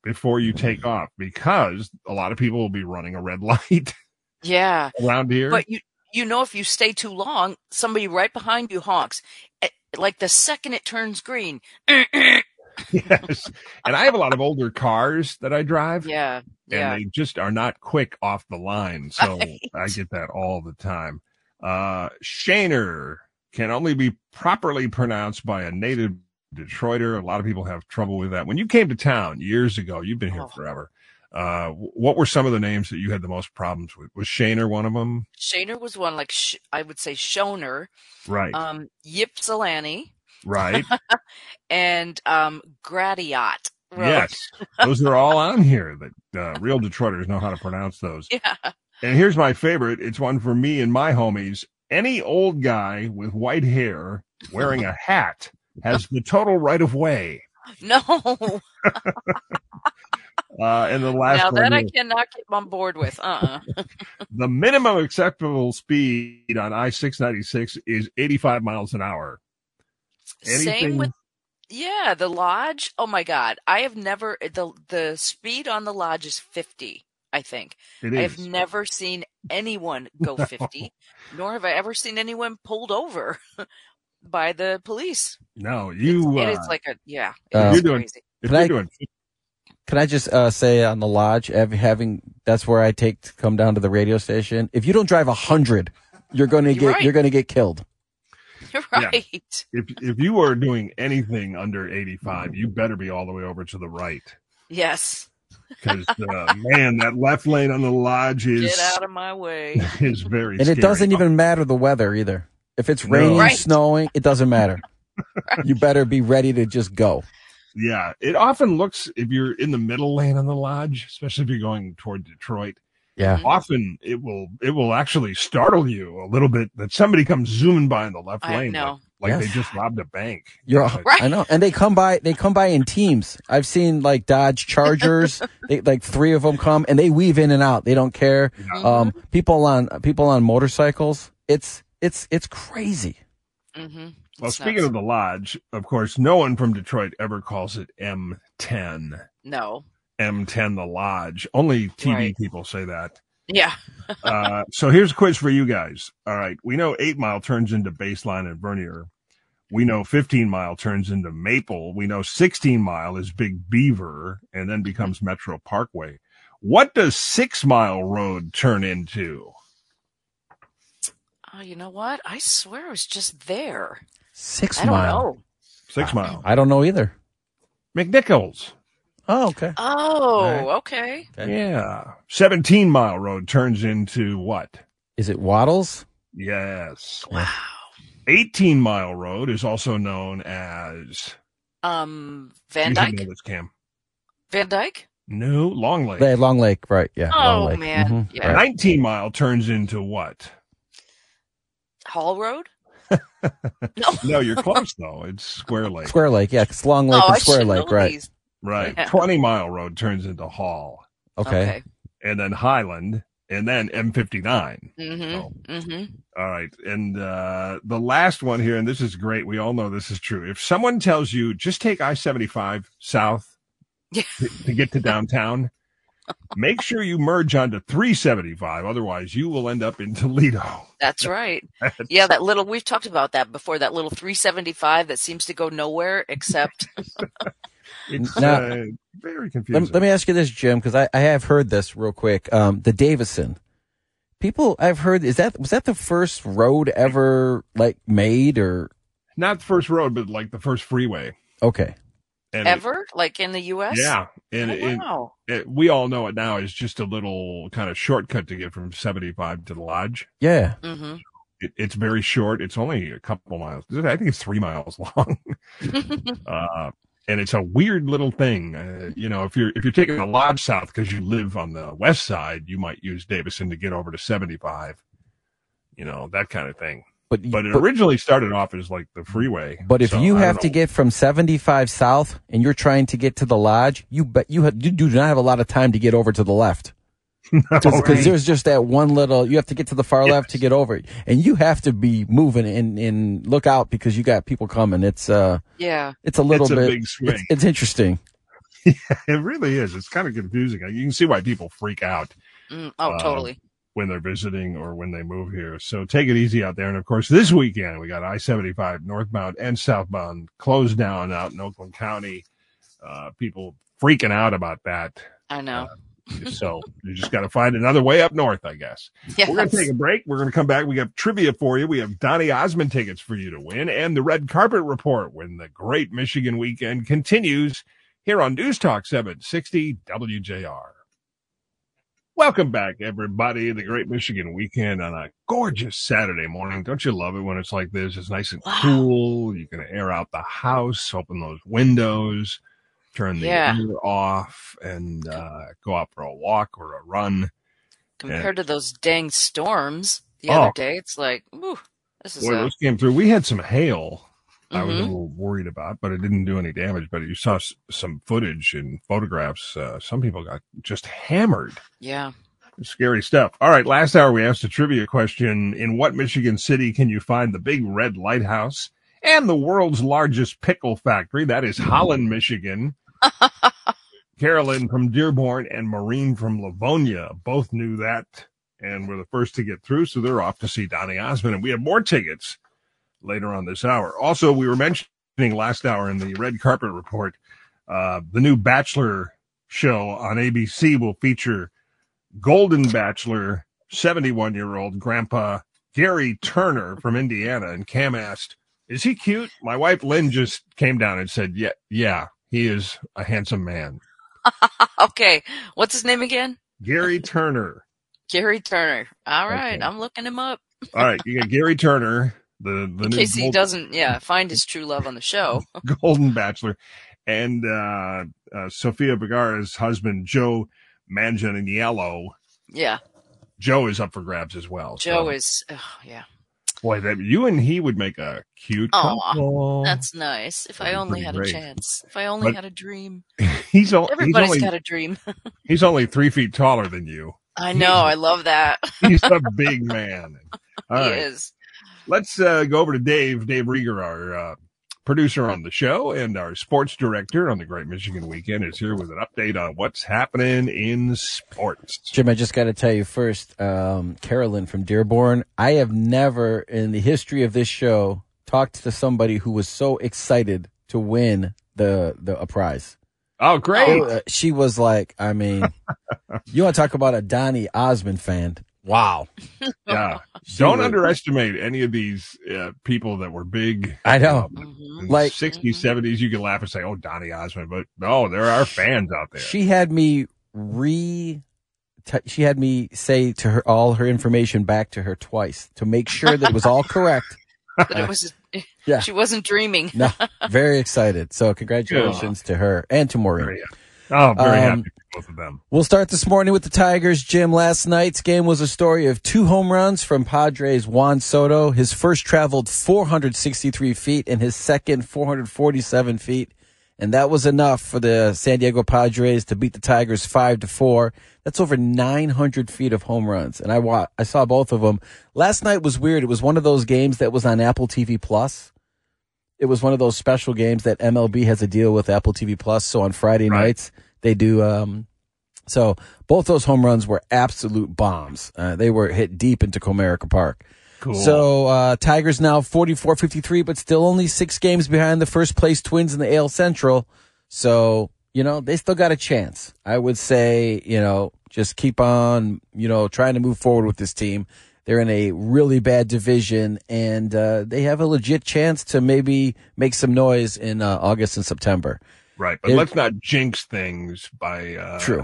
before you take off because a lot of people will be running a red light Yeah. around here. But you you know if you stay too long, somebody right behind you honks. Eh, Like the second it turns green. yes. And I have a lot of older cars that I drive. yeah. and Yeah. they just are not quick off the line. So Right. I get that all the time. Uh, Schoenherr can only be properly pronounced by a native Detroiter. A lot of people have trouble with that. When you came to town years ago, you've been here Oh. forever. Uh, what were some of the names that you had the most problems with? Was Schoenherr one of them? Schoenherr was one like sh- I would say Shoner, Right, um, Ypsilanti, right. and um, Gratiot. Road. yes, those are all on here. That uh, real Detroiters know how to pronounce those. Yeah. And here's my favorite. It's one for me and my homies. Any old guy with white hair wearing a hat has the total right of way. No. Uh, and the last now one, that I here, cannot get on board with. Uh. uh the minimum acceptable speed on I six ninety six is eighty five miles an hour. Same with. Yeah, the lodge. Oh my God, I have never the the speed on the lodge is fifty. I think It I have never seen anyone go fifty, nor have I ever seen anyone pulled over by the police. no, you. It's, Uh, is like a yeah. Uh, You're doing- crazy. if you're I- doing, Can I just uh, say on the lodge, having that's where I take to come down to the radio station. If you don't drive a hundred, you're going to get right. you're going to get killed. right. if if you are doing anything under eighty five, you better be all the way over to the right. Yes. Because uh, man, that left lane on the lodge is Get out of my way. is very. And it doesn't even matter the weather either. If it's No. raining, Right. snowing, it doesn't matter. You better be ready to just go. Yeah, it often looks if you're in the middle lane on the lodge, especially if you're going toward Detroit. Yeah. Often it will it will actually startle you a little bit that somebody comes zooming by in the left I lane, know. like, like they just robbed a bank. You're But- Right. I know. And they come by they come by in teams. I've seen like Dodge Chargers, they, like three of them come and they weave in and out. They don't care. Um people on people on motorcycles, it's it's it's crazy. Mhm. Well, It's speaking nuts. of the lodge, of course, no one from Detroit ever calls it M10. no. M10 the lodge. Only TV Right. people say that. Yeah. Uh, so here's a quiz for you guys. All right. We know eight mile turns into baseline and Vernier. We know 15 mile turns into Maple. We know 16 mile is Big Beaver and then becomes Metro Parkway. What does six mile road turn into? Oh, you know what? I swear it was just there. Six I don't mile. know. Six mile. I don't know either. McNichols. Oh, okay. Oh, right. okay. Okay. Yeah. 17 mile road turns into what? Is it Wattles? Yes. Wow. 18 mile road is also known as Um, Van you should Dyke. know this, Cam. Van Dyke. No, Long Lake. They- Long Lake, right? Yeah. Long Oh Lake. man, Mhm, yeah. 19 mile turns into what? Hall Road. No. No, you're close though. It's Square Lake. Square Lake, yeah. It's Long Lake oh, and Square Lake, right? these. Right. Yeah. 20 mile road turns into Hall Okay. and then Highland and then M59. Mm-hmm. Oh. Mm-hmm. All right. And uh, the last one here, and this is great. We all know this is true. If someone tells you just take I 75 south to, to get to downtown, make sure you merge onto 375. Otherwise, you will end up in Toledo. That's right. Yeah, that little we've talked about that before. That little 375 that seems to go nowhere except. It's Now- uh, very confusing. Let, let me ask you this, Jim, because I, I have heard this real quick. Um, the Davison, People I've heard is that was that the first road ever like made or Not the first road, but like the first freeway. okay. And it- Ever? like in the U.S.? yeah. And Oh, it, wow. it, we all know it now is just a little kind of shortcut to get from 75 to the lodge. Yeah. hmm It, it's very short. It's only a couple miles. I think it's three miles long. uh, and it's a weird little thing. Uh, you know, if you're if you're taking the lodge south because you live on the west side, you might use Davison to get over to 75. You know that kind of thing. But But it but, originally started off as like the freeway. but if So, you I have to get from 75 south and you're trying to get to the lodge, you bet you, ha- you do not have a lot of time to get over to the left. because Right. there's just that one little you have to get to the far left to get over it and you have to be moving and, and look out because you got people coming it's uh Yeah. it's a little It's a bit big swing. it's, it's interesting it really is. It's kind of confusing. You can see why people freak out. Mm, oh, Uh, totally. When they're visiting or when they move here. So take it easy out there. And of course, this weekend we got I 75 northbound and southbound closed down out in Oakland County. Uh, people freaking out about that. I know. So you just got to find another way up north, I guess. yes. We're going to take a break. We're going to come back. We got trivia for you. We have Donny Osmond tickets for you to win and the red carpet report when the great Michigan weekend continues here on News Talk 760 WJR. Welcome back, everybody. The Great Michigan Weekend on a gorgeous Saturday morning. Don't you love it when it's like this? It's nice and Wow. cool. You can air out the house, open those windows, turn the Yeah. air off, and uh, go out for a walk or a run. Compared to those dang storms the Oh. other day, it's like, ooh, this is Boy, a, those came through. We had some hail. I was a Mhm. little worried about, but it didn't do any damage. But you saw s- some footage and photographs. Uh, some people got just hammered. yeah. Scary stuff. All right. Last hour, we asked a trivia question. In what Michigan city can you find the big red lighthouse and the world's largest pickle factory? That is Holland, Michigan. Carolyn from Dearborn and Maureen from Livonia both knew that and were the first to get through. So they're off to see Donny Osmond. And we have more tickets later on this hour. Also, we were mentioning last hour in the red carpet report, uh, the new Bachelor show on ABC will feature Golden Bachelor, 71 year old grandpa Gary Turner from Indiana. And Cam asked, is he cute? My wife Lynn just came down and said, yeah, yeah, he is a handsome man. okay. What's his name again? Gary Turner. Gary Turner. All right. Okay. I'm looking him up All right. You got Gary Turner, the, the in case he doesn't, yeah, find his true love on the show. Golden Bachelor, and uh, uh, Sofia Vergara's husband, Joe Manganiello. Yeah. Joe is up for grabs as well. Joe so, is, oh, yeah. boy, that you and he would make a cute couple. That's nice. If I That'd be only had great. a chance. If I only But- had a dream. he's, he's Everybody's only got a dream. he's only three feet taller than you. I know. I love that. He's a big man. All he right, is. Let's uh, go over to Dave. Dave Rieger, our uh, producer on the show and our sports director on the Great Michigan Weekend, is here with an update on what's happening in sports. jim i just got to tell you first um carolyn from dearborn i have never in the history of this show talked to somebody who was so excited to win the the a prize Oh, great! It- uh, she was like i mean you want to talk about a donny osmond fan wow Yeah. Don't was- underestimate any of these uh, people that were big. I know. um, Mhm. in Like- the 60s, 70s, you can laugh and say, oh, Donny Osmond, but no, there are fans out there. She had me re. T- she had me say to her all her information back to her twice to make sure that it was all correct. That it was, Yeah. she wasn't dreaming. No, very excited. So congratulations to her and to Maureen. Very, oh, very Um, happy for both of them. We'll start this morning with the Tigers. Jim, last night's game was a story of two home runs from Padres Juan Soto. His first traveled 463 feet and his second 447 feet. And that was enough for the San Diego Padres to beat the Tigers five to four. That's over 900 feet of home runs. And I wa- I saw both of them. Last night was weird. It was one of those games that was on Apple TV Plus. It was one of those special games that MLB has a deal with Apple TV Plus. So on Friday Right. nights, they do, um, so both those home runs were absolute bombs. Uh, they were hit deep into Comerica Park. Cool. So uh, Tigers now 44-53, but still only six games behind the first place Twins in the AL Central. So you know, they still got a chance. I would say, you know, just keep on, you know, trying to move forward with this team. They're in a really bad division, and uh, they have a legit chance to maybe make some noise in uh, August and September. Right, but It- let's not jinx things by uh, True.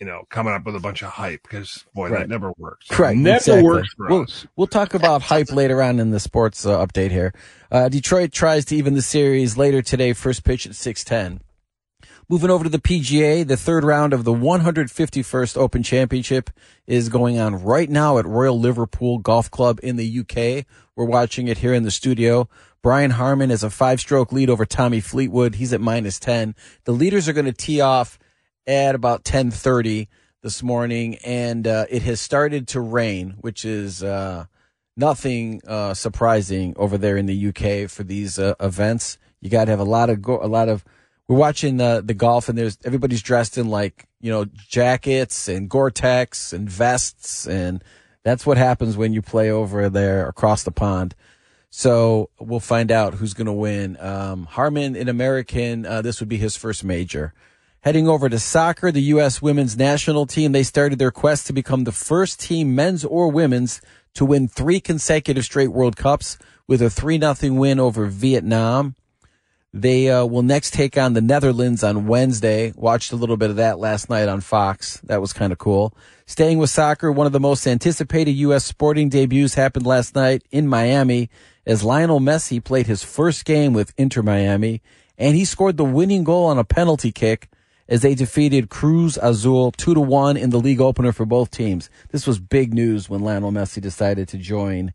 you know coming up with a bunch of hype because boy, Right. that never works. Right, never exactly. works for We'll, us. we'll talk about hype later on in the sports uh, update here. Uh, Detroit tries to even the series later today, first pitch at 610. Moving over to the PGA, the third round of the 151st Open Championship is going on right now at Royal Liverpool Golf Club in the UK. We're watching it here in the studio. Brian Harman is a five stroke lead over Tommy Fleetwood. He's at minus 10. The leaders are going to tee off at about 1030 this morning and uh, it has started to rain, which is uh, nothing uh, surprising over there in the UK for these uh, events. You got to have a lot of go- a lot of. We're watching the the golf, and there's everybody's dressed in like you know jackets and Gore-Tex and vests, and that's what happens when you play over there across the pond. So we'll find out who's going to win. Um, Harman, an American, uh, this would be his first major. Heading over to soccer, the U.S. women's national team, they started their quest to become the first team, men's or women's, to win three consecutive straight World Cups with a 3 0 win over Vietnam. They uh, will next take on the Netherlands on Wednesday. Watched a little bit of that last night on Fox. That was kind of cool. Staying with soccer, one of the most anticipated U.S. sporting debuts happened last night in Miami as Lionel Messi played his first game with Inter Miami, and he scored the winning goal on a penalty kick as they defeated Cruz Azul 2 to 1 in the league opener for both teams. This was big news when Lionel Messi decided to join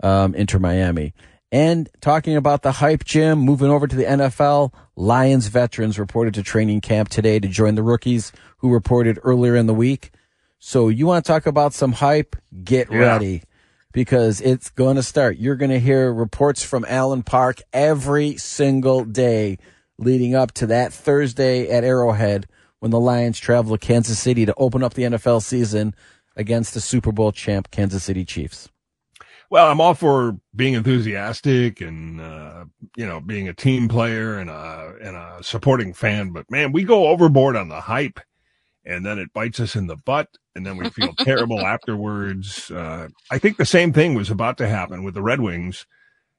um, Inter Miami. And talking about the hype Jim, moving over to the NFL, Lions veterans reported to training camp today to join the rookies who reported earlier in the week. So you want to talk about some hype? Get Yeah. ready because it's going to start. You're going to hear reports from Allen Park every single day leading up to that Thursday at Arrowhead when the Lions travel to Kansas City to open up the NFL season against the Super Bowl champ Kansas City Chiefs. Well, I'm all for being enthusiastic and uh, you know being a team player and a and a supporting fan, but man, we go overboard on the hype, and then it bites us in the butt, and then we feel terrible afterwards. Uh, I think the same thing was about to happen with the Red Wings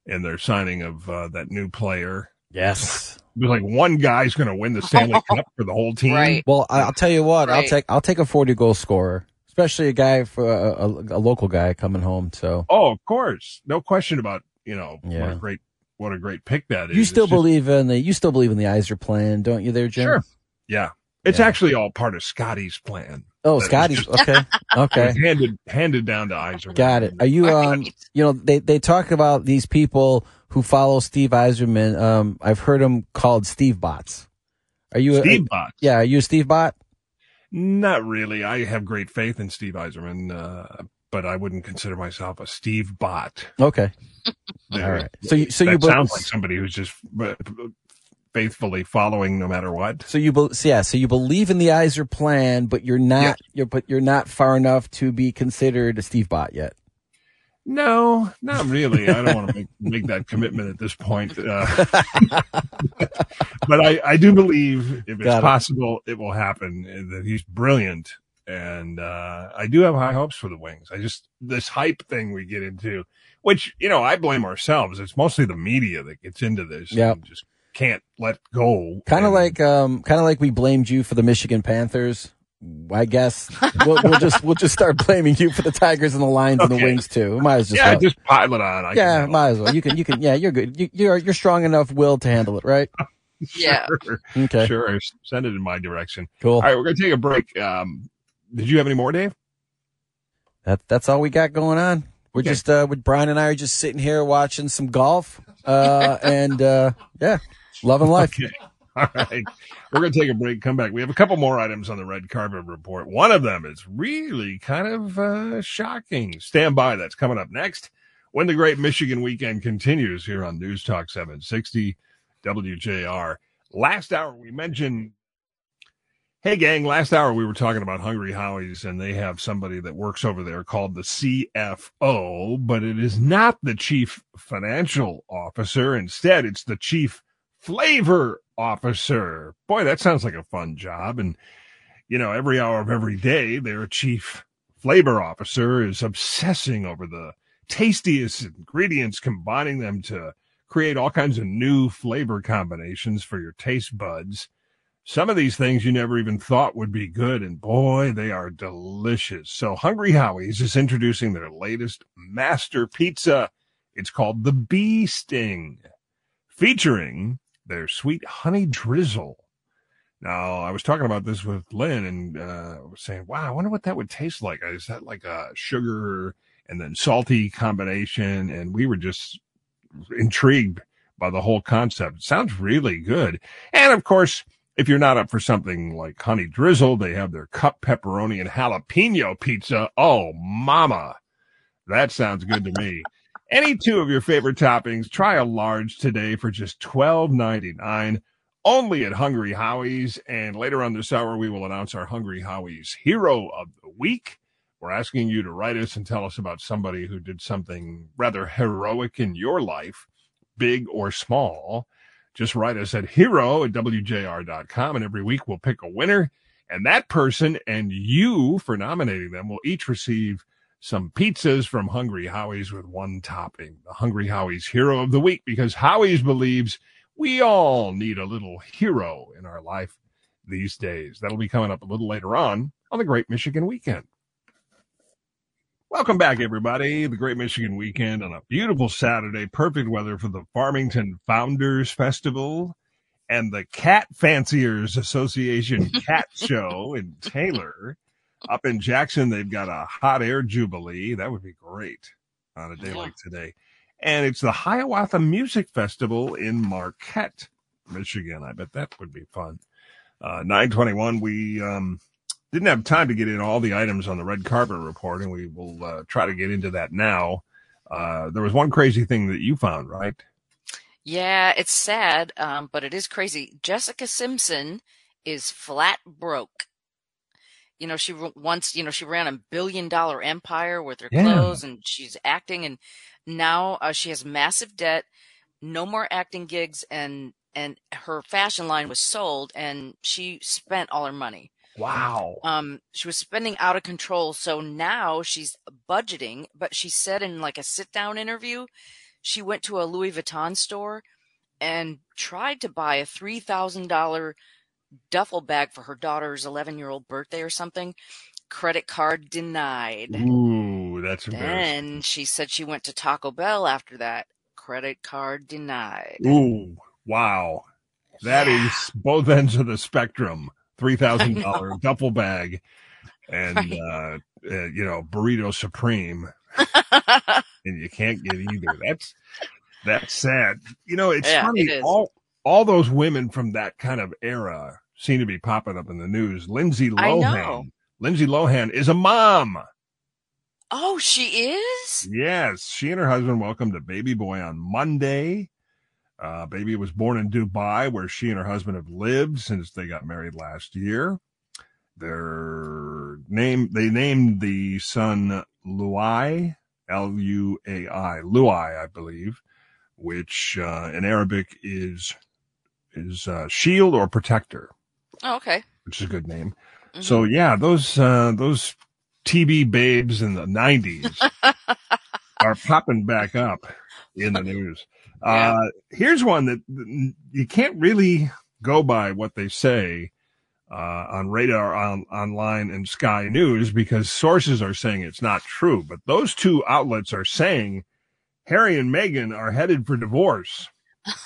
and their signing of uh, that new player. Yes. It was like one guy's going to win the Stanley Cup for the whole team. Right. Well, I- I'll tell you what. I'll take I'll take a forty goal scorer, especially a guy for a, a, a local guy coming home. So Oh, of course, no question about you know what Yeah. a great what a great pick that is. you It's still just- believe in the you still believe in the Yzerplan, don't you? There, Jim. Sure. Yeah. It's Yeah. actually all part of Scotty's plan. Oh, That is Scotty's okay. Okay. handed handed down to Yzerman. Got it. Are you on? You know, they they talk about these people who follow Steve Yzerman. Um, I've heard them called Steve bots. Are you? a- Steve Bot? yeah. Are you a Steve bot? Not really. I have great faith in Steve Yzerman, uh, but I wouldn't consider myself a Steve Bot. Okay. There. All right. So you so that you be- sounds like somebody who's just uh, faithfully following no matter what. So you, be, yeah, so you believe in the Yzerplan, but you're not, Yes. you're, but you're not far enough to be considered a Steve bot yet. No, not really. I don't want to make, make that commitment at this point. Uh, but I, I do believe if it's it. possible, it will happen. That he's brilliant, and uh, I do have high hopes for the Wings. I just this hype thing we get into, which you know I blame ourselves. It's mostly the media that gets into this. Yep. and just can't let go. Kind of like, um, kind of like we blamed you for the Michigan Panthers. I guess we'll, we'll just we'll just start blaming you for the Tigers and the Lions and the Wings too. Might as yeah, well. just pile it on. I yeah, might as well. You can you can yeah, you're good. You, you're you're strong enough will to handle it, right? Yeah. Sure, Okay, sure. Send it in my direction. cool. All right, we're gonna take a break. Um, did you have any more, Dave? That that's all we got going on. We're Okay. just uh, with Brian and I are just sitting here watching some golf, uh, and uh, yeah, loving life. Okay. All right. We're going to take a break, come back. We have a couple more items on the red carpet report. One of them is really kind of uh, shocking. Stand by. That's coming up next when the great Michigan weekend continues here on News Talk 760 WJR. Last hour, we mentioned. Hey, gang, last hour we were talking about Hungry Howie's, and they have somebody that works over there called the CFO, but it is not the chief financial officer. Instead, it's the chief flavor officer. Boy, that sounds like a fun job. And, you know, every hour of every day, their chief flavor officer is obsessing over the tastiest ingredients, combining them to create all kinds of new flavor combinations for your taste buds. Some of these things you never even thought would be good, and boy, they are delicious. So, Hungry Howie's is introducing their latest master pizza. It's called the Bee Sting, featuring their sweet honey drizzle. Now, I was talking about this with Lynn and uh, was saying, wow, I wonder what that would taste like. Is that like a sugar and then salty combination? And we were just intrigued by the whole concept. It sounds really good. And of course, if you're not up for something like honey drizzle, they have their cup pepperoni and jalapeno pizza. Oh, mama. That sounds good to me. Any two of your favorite toppings, try a large today for just $12.99 only at Hungry Howie's. And later on this hour, we will announce our Hungry Howie's Hero of the Week. We're asking you to write us and tell us about somebody who did something rather heroic in your life, big or small. Just write us at hero at WJR.com. And every week we'll pick a winner. And that person and you for nominating them will each receive some pizzas from Hungry Howie's with one topping. The Hungry Howie's Hero of the Week, because Howie's believes we all need a little hero in our life these days. That'll be coming up a little later on on the Great Michigan Weekend. Welcome back, everybody. The Great Michigan Weekend on a beautiful Saturday. Perfect weather for the Farmington Founders Festival and the Cat Fanciers Association Cat Show in Taylor. Up in Jackson, they've got a hot air jubilee. That would be great on a day Yeah. like today. And it's the Hiawatha Music Festival in Marquette, Michigan. I bet that would be fun. Uh, 921, we um, didn't have time to get in all the items on the red carpet report, and we will uh, try to get into that now. Uh, there was one crazy thing that you found, right? Yeah, it's sad, um, but it is crazy. Jessica Simpson is flat broke. You know, she once, you know, she ran a billion dollar empire with her Yeah. clothes and she's acting and now uh, she has massive debt, no more acting gigs and and her fashion line was sold and she spent all her money. Wow. Um she was spending out of control, so now she's budgeting, but she said in like a sit down interview, she went to a Louis Vuitton store and tried to buy a $3,000 duffel bag for her daughter's 11 year old birthday or something. Credit card denied. Ooh, that's. Then she said she went to Taco Bell after that. Credit card denied. Ooh, wow. That Yeah. is both ends of the spectrum. $3,000 duffel bag, and Right. uh, uh, you know burrito supreme, and you can't get either. That's that's sad. You know, it's Yeah, funny. it. All all those women from that kind of era seem to be popping up in the news. Lindsay I Lohan. know. Lindsay Lohan is a mom. oh, she is? Yes, she and her husband welcomed a baby boy on Monday. Uh, baby was born in Dubai, where she and her husband have lived since they got married last year. Their name, they named the son Luai, L U A I, Luai, I believe, which uh, in Arabic is is uh, shield or protector, Oh, okay. which is a good name. Mhm. So yeah, those uh, those TB babes in the '90s are popping back up in the news. Yeah. Uh, here's one that that you can't really go by what they say uh, on radar, on online, and Sky News because sources are saying it's not true. But those two outlets are saying Harry and Meghan are headed for divorce.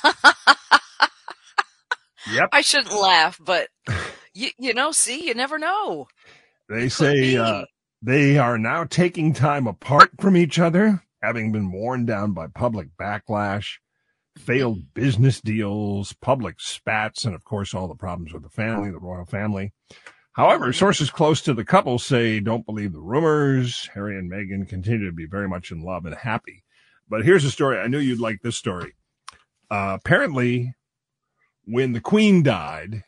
Yep. I shouldn't laugh, but you, you know, see, you never know. They Could say uh, they are now taking time apart from each other, having been worn down by public backlash, failed business deals, public spats, and of course, all the problems with the family, the royal family. However, sources close to the couple say don't believe the rumors. Harry and Meghan continue to be very much in love and happy. But here's a story. I knew you'd like this story. Uh, apparently, when the Queen died,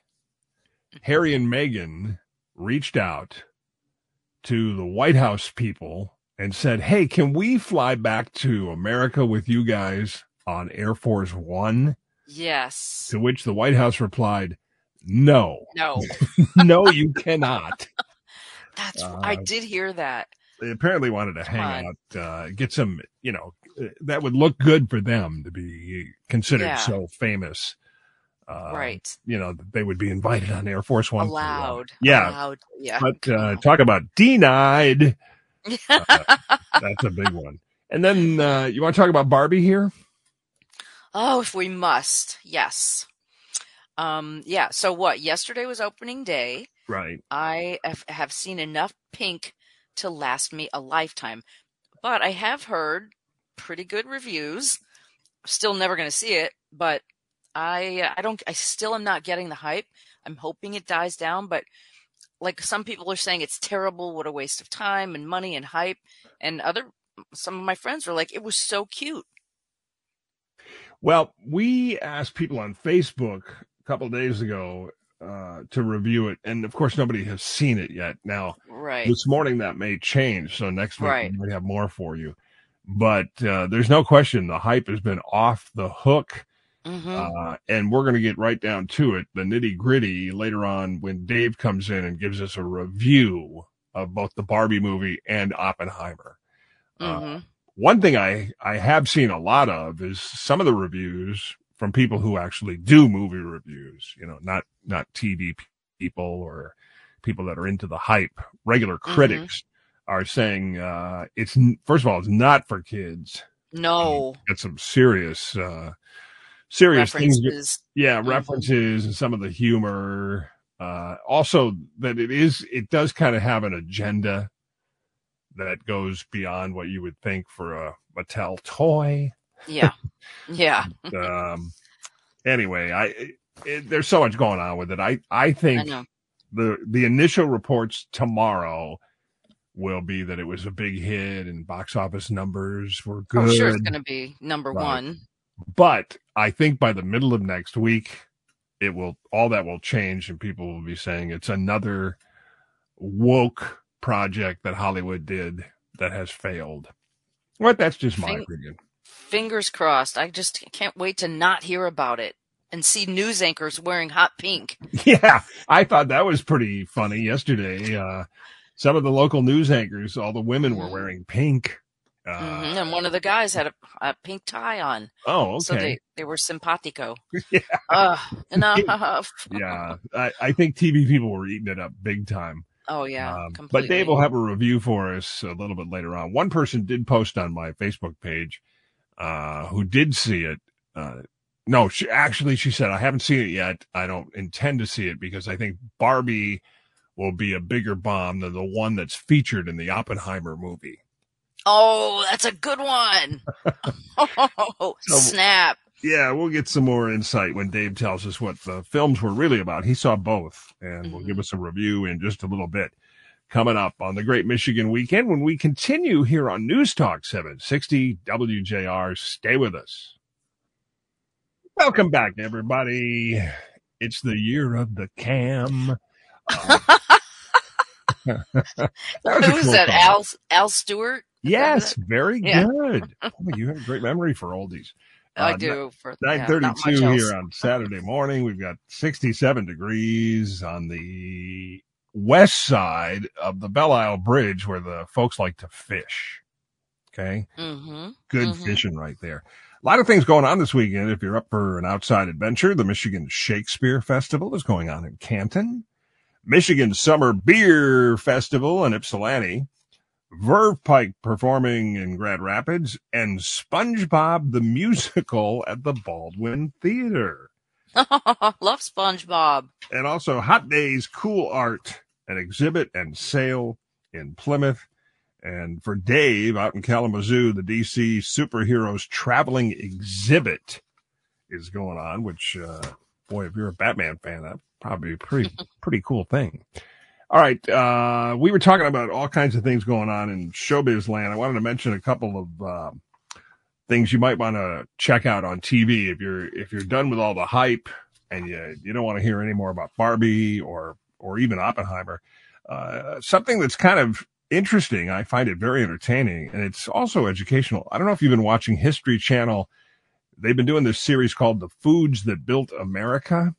Harry and Meghan reached out to the White House people and said, Hey, can we fly back to America with you guys on Air Force One? Yes. To which the White House replied, no, No. no, you cannot. That's Uh, I did hear that. They apparently wanted to Come hang out, uh, get some, you know, uh, that would look good for them to be considered Yeah. so famous. Uh, right. You know, they would be invited on Air Force One. uh, Allowed. Yeah. Allowed. Yeah. But uh, talk about denied. That's a big one. And then uh, you want to talk about Barbie here? oh, if we must. Yes. Um, yeah. So what? Yesterday was opening day. Right. I have, have seen enough pink to last me a lifetime, but I have heard pretty good reviews. Still never going to see it, but I I don't I still am not getting the hype. I'm hoping it dies down, but like some people are saying it's terrible, what a waste of time and money and hype, and other some of my friends were like it was so cute. Well, we asked people on Facebook a couple of days ago uh, to review it, and of course, nobody has seen it yet. Now, Right. this morning that may change, so next week Right. we might have more for you. But uh, there's no question the hype has been off the hook, hmm uh, and we're going to get right down to it, the nitty gritty later on when Dave comes in and gives us a review of both the Barbie movie and Oppenheimer. Uh, hmm one thing I, I have seen a lot of is some of the reviews from people who actually do movie reviews, you know, not, not TV people or people that are into the hype. Regular critics are saying, uh, it's, first of all, it's not for kids. No It's some serious, uh, serious things. Yeah. Mhm. References and some of the humor. Uh, also that it is, it does kind of have an agenda that goes beyond what you would think for a Mattel toy. Yeah. Yeah. um, anyway, I it, there's so much going on with it. I I I think know. the the initial reports tomorrow will be that it was a big hit and box office numbers were good. I'm sure, it's going to be number one. But I think by the middle of next week, it will all that will change and people will be saying it's another woke project that Hollywood did that has failed. But that's just my Fing- opinion. Fingers crossed. I just can't wait to not hear about it and see news anchors wearing hot pink. Yeah, I thought that was pretty funny yesterday. Uh, some of the local news anchors, all the women were Mhm. wearing pink. Uh, Mhm, And one of the guys had a, a pink tie on. Oh, okay. So they, they were simpatico. Yeah. Ugh, enough. yeah, I, I think TV people were eating it up big time. Oh, yeah. Um, but Dave will have a review for us a little bit later on. One person did post on my Facebook page uh, who did see it. Uh, no, she actually she said I haven't seen it yet. I don't intend to see it because I think Barbie will be a bigger bomb than the one that's featured in the Oppenheimer movie. Oh, that's a good one. Oh, So- snap. Yeah, we'll get some more insight when Dave tells us what the films were really about. He saw both, and will Mhm. give us a review in just a little bit. Coming up on the Great Michigan Weekend when we continue here on News Talk 760 WJR. Stay with us. Welcome back, everybody. It's the year of the cam. Uh, that was a Who's that? Al Al Stewart? Yes, very Yeah. good. Oh, you have a great memory for oldies. I Uh, do. For yeah, Nine thirty-two else. here on Saturday morning. We've got sixty-seven degrees on the west side of the Belle Isle Bridge, where the folks like to fish. Okay, Mm-hmm. good Mhm. fishing right there. A lot of things going on this weekend. If you're up for an outside adventure, the Michigan Shakespeare Festival is going on in Canton. Michigan Summer Beer Festival in Ypsilanti. Verve Pipe performing in Grand Rapids and SpongeBob the Musical at the Baldwin Theater. Love SpongeBob. And also Hot Days Cool Art, an exhibit and sale in Plymouth. And for Dave out in Kalamazoo, the DC Superheroes Traveling Exhibit is going on, which, uh, boy, if you're a Batman fan, that'd probably be a pretty, pretty cool thing. All right. Uh, we were talking about all kinds of things going on in showbiz land. I wanted to mention a couple of, uh, things you might want to check out on TV if you're, if you're done with all the hype and you, you don't want to hear any more about Barbie or, or even Oppenheimer. Uh, something that's kind of interesting. I find it very entertaining and it's also educational. I don't know if you've been watching History Channel. they've been doing this series called The Foods That Built America.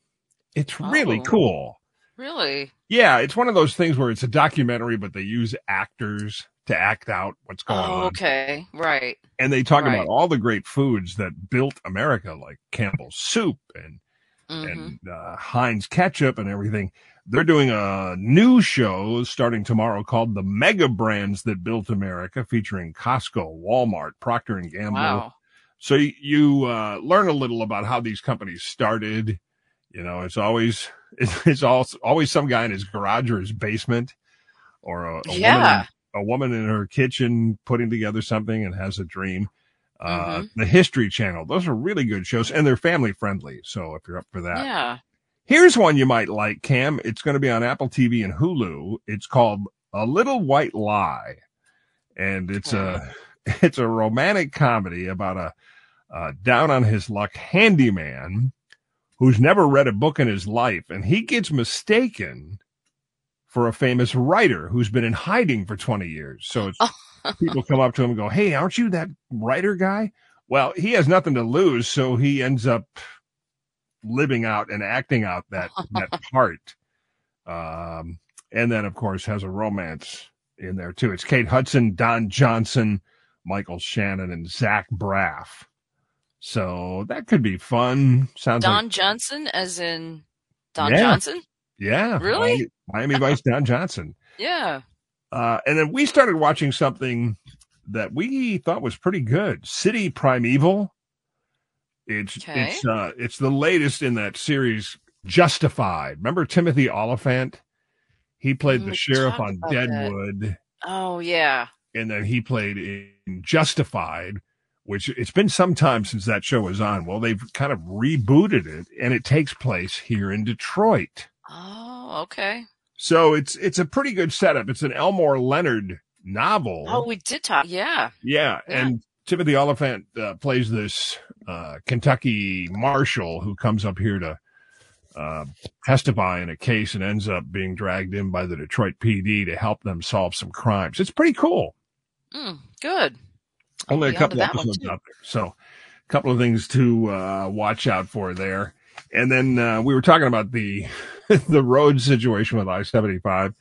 It's really Oh. cool. Really? Yeah, it's one of those things where it's a documentary, but they use actors to act out what's going Oh, on. okay. Right. And they talk Right. about all the great foods that built America, like Campbell's soup and hmm and uh, Heinz ketchup and everything. They're doing a new show starting tomorrow called "The Mega Brands That Built America," featuring Costco, Walmart, Procter and Gamble. Wow. So you, you uh, learn a little about how these companies started. You know, it's always it's, it's also always some guy in his garage or his basement, or a, a Yeah. woman a woman in her kitchen putting together something and has a dream. Uh, Mhm. The History Channel; those are really good shows, and they're family friendly. So if you're up for that, Yeah. Here's one you might like, Cam. It's going to be on Apple TV and Hulu. It's called A Little White Lie, and it's a it's a romantic comedy about a, a down on his luck handyman who's never read a book in his life, and he gets mistaken for a famous writer who's been in hiding for 20 years. So it's, people come up to him and go, "Hey, aren't you that writer guy?" Well, he has nothing to lose, so he ends up living out and acting out that that part. Um, and then of course has a romance in there too. It's Kate Hudson, Don Johnson, Michael Shannon, and Zach Braff. So that could be fun. Sounds Don like Johnson, as in Don Yeah. Johnson? yeah, Really? Miami, Miami Vice Don Johnson. Yeah. Uh, and then we started watching something that we thought was pretty good, City Primeval. It's Okay. it's uh, it's the latest in that series, Justified. Remember Timothy Olyphant? He played Mm, the sheriff on about that. Deadwood, Oh, yeah. and then he played in Justified. Which it's been some time since that show was on. Well, they've kind of rebooted it, and it takes place here in Detroit. Oh, okay. So it's it's a pretty good setup. It's an Elmore Leonard novel. Oh, we did talk. Yeah. Yeah, Yeah. and Timothy Olyphant uh, plays this uh, Kentucky marshal who comes up here to uh, testify in a case and ends up being dragged in by the Detroit PD to help them solve some crimes. It's pretty cool. Mm, good. Only a couple one, episodes out there, so a couple of things to uh, watch out for there. And then uh, we were talking about the the road situation with I seventy five,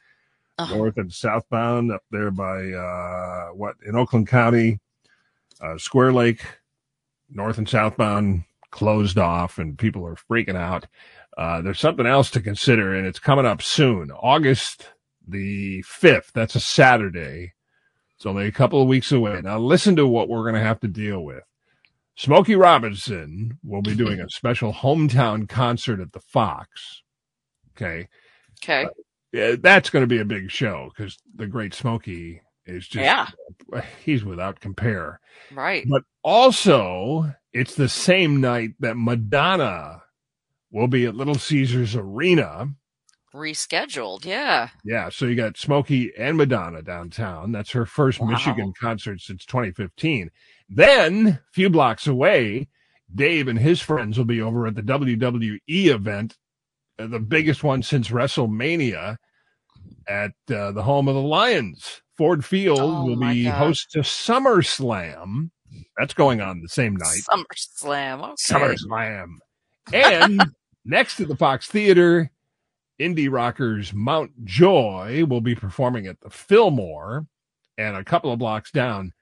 north and southbound up there by uh what in Oakland County, uh Square Lake, north and southbound closed off and people are freaking out. Uh there's something else to consider and it's coming up soon. August the 5th. That's a Saturday. It's only a couple of weeks away. Now listen to what we're going to have to deal with. Smokey Robinson will be doing a special hometown concert at the Fox. Okay okay. Uh, yeah, that's going to be a big show because the Great Smoky is just Yeah. he's without compare. Right. But also, it's the same night that Madonna will be at Little Caesars Arena. Rescheduled. Yeah. Yeah, so you got Smokey and Madonna downtown. That's her first Wow. Michigan concert since 2015. Then, a few blocks away, Dave and his friends will be over at the WWE event, uh, the biggest one since WrestleMania, at uh, the home of the Lions. Ford Field Oh, will be God. host to SummerSlam. That's going on the same night. SummerSlam. Okay. SummerSlam. And next to the Fox Theater, indie rockers Mount Joy will be performing at the Fillmore. And a couple of blocks down,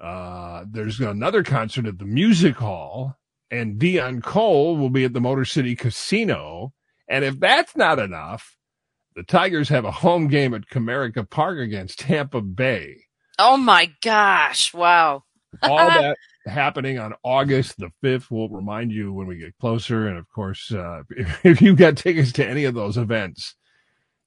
uh, there's another concert at the Music Hall. And Deon Cole will be at the Motor City Casino. And if that's not enough, the Tigers have a home game at Comerica Park against Tampa Bay Oh my gosh. Wow. all that happening on August the 5th. We'll remind you when we get closer. And of course, uh, if, if you got tickets to any of those events,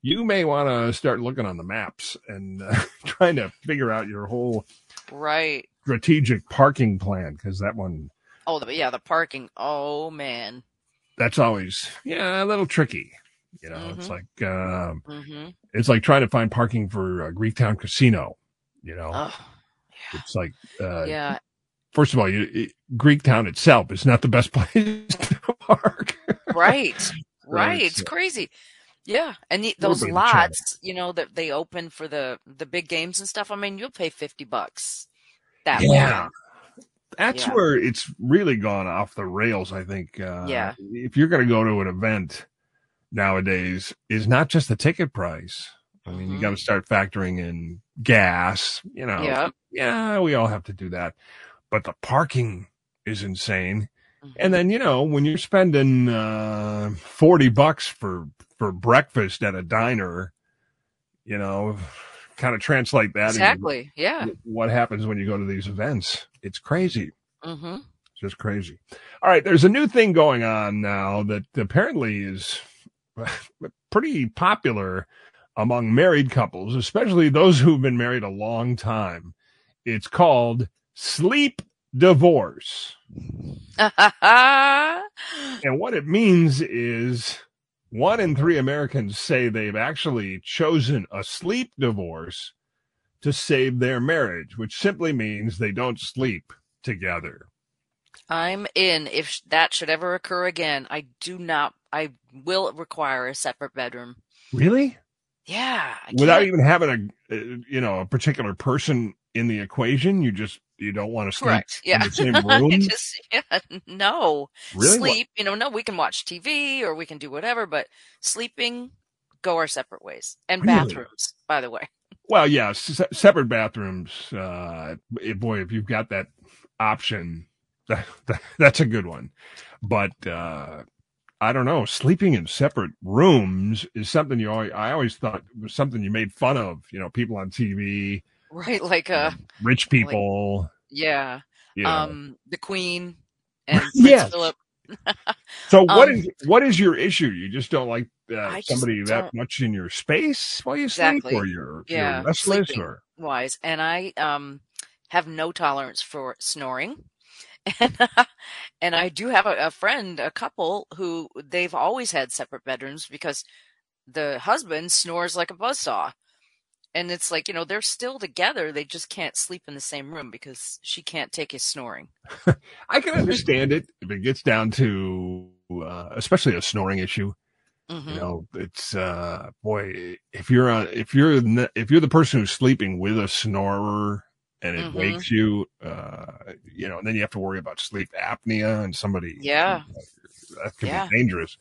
you may want to start looking on the maps and uh, trying to figure out your whole Right. strategic parking plan because that one, Oh, the, yeah. The parking. Oh man. that's always, yeah, a little tricky. You know, it's Mhm. like, um, Mm-hmm. it's like trying to find parking for uh, Greektown Casino. You know, Oh, it's like, uh, yeah. First of all, you, it, Greektown itself is not the best place to park. Right. Right, right. It's so- crazy. Yeah. And the, those bit of a challenge. lots, you know, that they open for the the big games and stuff. I mean, you'll pay fifty bucks that Yeah. way. That's Yeah. where it's really gone off the rails. I think. Uh, Yeah. If you're going to go to an event nowadays, is not just the ticket price. I mean, you Mhm. got to start factoring in gas. You know. Yeah. Yeah, we all have to do that, but the parking is insane. Mhm. And then, you know, when you're spending uh 40 bucks for for breakfast at a diner, you know, kind of translate that exactly. Yeah. what happens when you go to these events. It's crazy. hmm It's just crazy. All right, there's a new thing going on now that apparently is pretty popular among married couples, especially those who've been married a long time. It's called sleep divorce. And what it means is one in three Americans say they've actually chosen a sleep divorce to save their marriage, which simply means they don't sleep together. I'm in. If that should ever occur again, I do not. I will require a separate bedroom. Really? Yeah. Without even having a, uh, you know, a particular person in the equation, you just you don't want to sleep Correct. Yeah. in the same room. Just yeah, no really? What- sleep. You know, no. We can watch TV or we can do whatever, but sleeping, go our separate ways. And Really? bathrooms, by the way. Well, yeah, se- separate bathrooms. Uh, eh, boy, if you've got that option, that, that, that's a good one. But uh, I don't know. Sleeping in separate rooms is something you always, I always thought was something you made fun of. You know, people on TV, Right. Like uh, rich people. yeah. You know. Um, the Queen and Prince Yes. Philip. so what um, is what is your issue? You just don't like uh, somebody that don't- much in your space while you sleep, or you're, Yeah, you're restless, sleeping. or wise and i um have no tolerance for snoring and and i do have a, a friend a couple who they've always had separate bedrooms because the husband snores like a buzzsaw and it's like you know they're still together they just can't sleep in the same room because she can't take his snoring I can understand it if it gets down to, uh, especially a snoring issue. hmm You know, it's uh, boy, if you're on, if you're if you're the person who's sleeping with a snorer and it Mhm. wakes you, uh, you know, and then you have to worry about sleep apnea and somebody, Yeah. that can Yeah. be dangerous.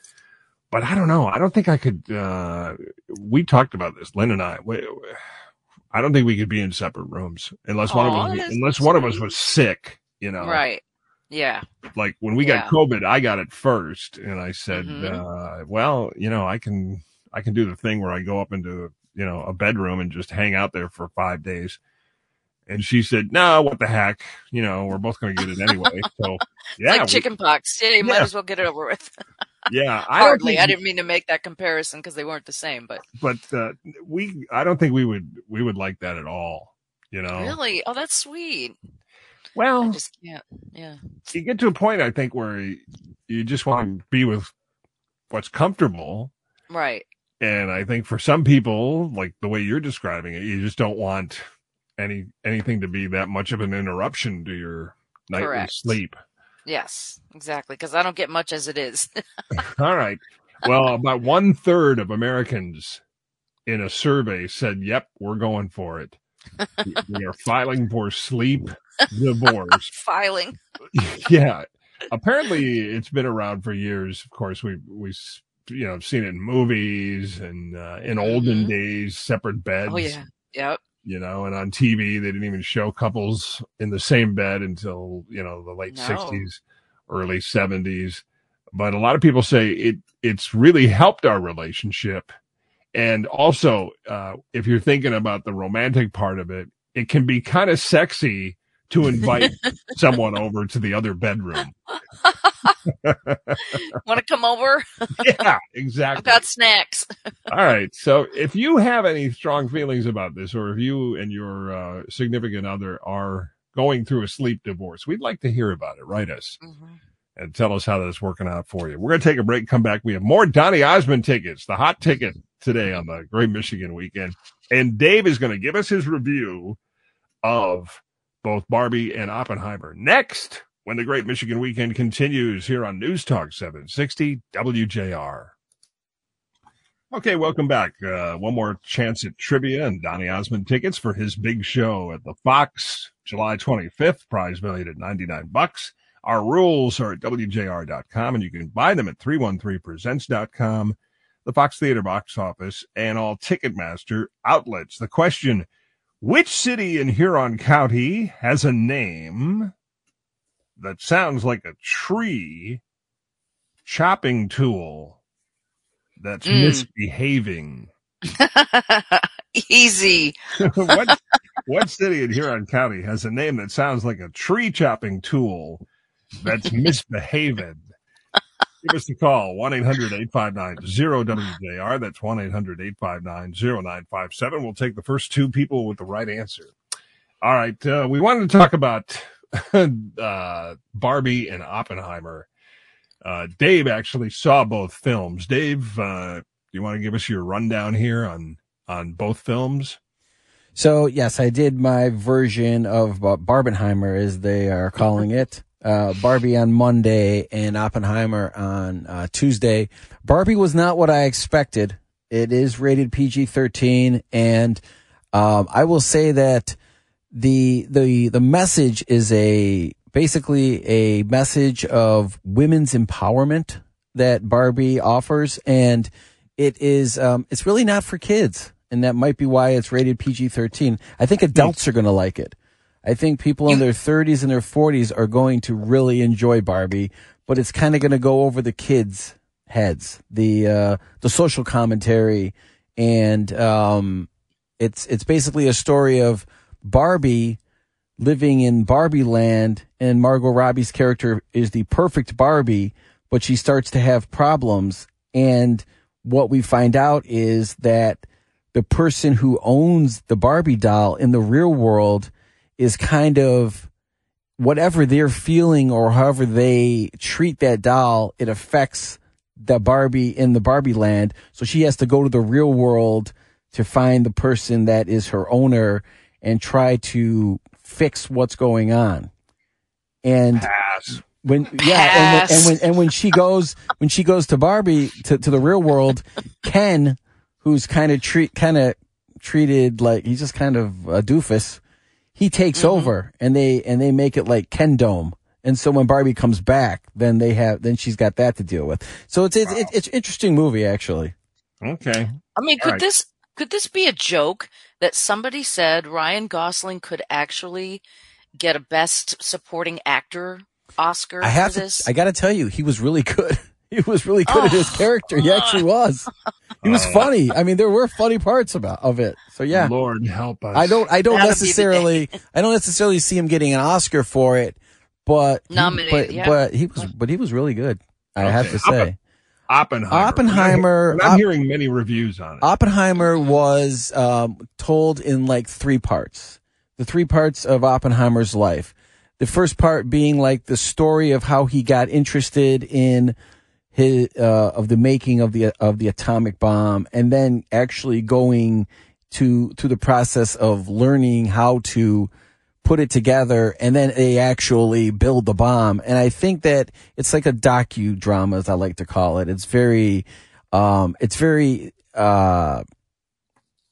But I don't know. I don't think I could. uh We talked about this, Lynn and I. We, I don't think we could be in separate rooms unless one of us, unless one of us was sick. You know, right yeah like when we got Yeah. COVID, I got it first, and I said, Mhm. uh, "Well, you know, I can I can do the thing where I go up into you know a bedroom and just hang out there for five days." And she said, "No, what the heck? You know, we're both going to get it anyway." So yeah, like chicken pox yeah you might as well get it over with yeah, I hardly think, i didn't mean to make that comparison because they weren't the same but but uh, we I don't think we would we would like that at all. You know, really oh that's sweet I well, just can't. Yeah. you get to a point I think where you just want to be with what's comfortable. Right. And I think for some people, like the way you're describing it, you just don't want any anything to be that much of an interruption to your nightly Correct. sleep. Yes. Exactly. Because I don't get much as it is. All right. Well, about one third of Americans in a survey said, "Yep, we're going for it. we are filing for sleep divorce." Filing. yeah. Apparently, it's been around for years. Of course, we we you know seen it in movies and uh, in olden Mhm. days, separate beds. Oh yeah. Yep. You know, and on TV they didn't even show couples in the same bed until you know the late No. sixties, early seventies. But a lot of people say it it's really helped our relationship, and also uh, if you're thinking about the romantic part of it, it can be kind of sexy to invite someone over to the other bedroom. Want to come over? Yeah, exactly. I've got snacks. All right. So if you have any strong feelings about this, or if you and your uh, significant other are going through a sleep divorce, we'd like to hear about it. Write us Mhm. and tell us how that's working out for you. We're going to take a break, come back. We have more Donny Osmond tickets, the hot ticket today on the Great Michigan Weekend. And Dave is going to give us his review of both Barbie and Oppenheimer next when the Great Michigan Weekend continues here on News Talk 760 WJR. Okay, welcome back. Uh, one more chance at trivia and Donny Osmond tickets for his big show at the Fox, July 25th. Prize valued at 99 bucks. Our rules are at WJR.com and you can buy them at 313presents.com, the Fox Theater box office, and all Ticketmaster outlets. The question, which city in Huron County has a name that sounds like a tree chopping tool? that's Mm. misbehaving. Easy. what what city in Huron County has a name that sounds like a tree chopping tool that's misbehaving? Give us a call, 1-800-859-0WJR. That's 1-800-859-0957. We'll take the first two people with the right answer. All right. Uh, we wanted to talk about uh, Barbie and Oppenheimer. Uh, Dave actually saw both films. Dave, uh, do you want to give us your rundown here on on both films? So yes, I did my version of uh, Barbenheimer, as they are calling it. Uh, Barbie on Monday and Oppenheimer on uh, Tuesday. Barbie was not what I expected. It is rated PG thirteen, and um, I will say that the the the message is a basically a message of women's empowerment that Barbie offers, and it is um, it's really not for kids, and that might be why it's rated PG thirteen. I think adults are going to like it. I think people in their 30s and their 40s are going to really enjoy Barbie, but it's kind of going to go over the kids' heads. The uh, the social commentary, and um, it's it's basically a story of Barbie living in Barbie land, and Margot Robbie's character is the perfect Barbie, but she starts to have problems. And what we find out is that the person who owns the Barbie doll in the real world is kind of whatever they're feeling or however they treat that doll, it affects the Barbie in the Barbie land. So she has to go to the real world to find the person that is her owner and try to fix what's going on. And Pass. when yeah, and when, and when and when she goes when she goes to Barbie to, to the real world, Ken, who's kind of treat kind of treated like he's just kind of a doofus, he takes mm-hmm. over and they and they make it like Kendom. And so when Barbie comes back, then they have then she's got that to deal with. So it's it's it's, it's interesting movie actually. Okay. I mean, All could right. this could this be a joke that somebody said Ryan Gosling could actually get a Best Supporting Actor Oscar I have for to this? I got to tell you, he was really good. He was really good at his Oh. character. He actually was. He was Oh. funny. I mean, there were funny parts about of it. So yeah. Lord help us. I don't. I don't That'll necessarily. I don't necessarily see him getting an Oscar for it, but he- Nominated, But, yeah. but he was. But he was really good. I have to say, Oppenheimer. Oppenheimer- I'm not, Op- hearing many reviews on it. Oppenheimer was um, told in like three parts. The three parts of Oppenheimer's life. The first part being like the story of how he got interested in his uh, of the making of the of the atomic bomb, and then actually going to to the process of learning how to put it together, and then they actually build the bomb. And I think that it's like a docudrama, as I like to call it. It's very, um, it's very. Uh,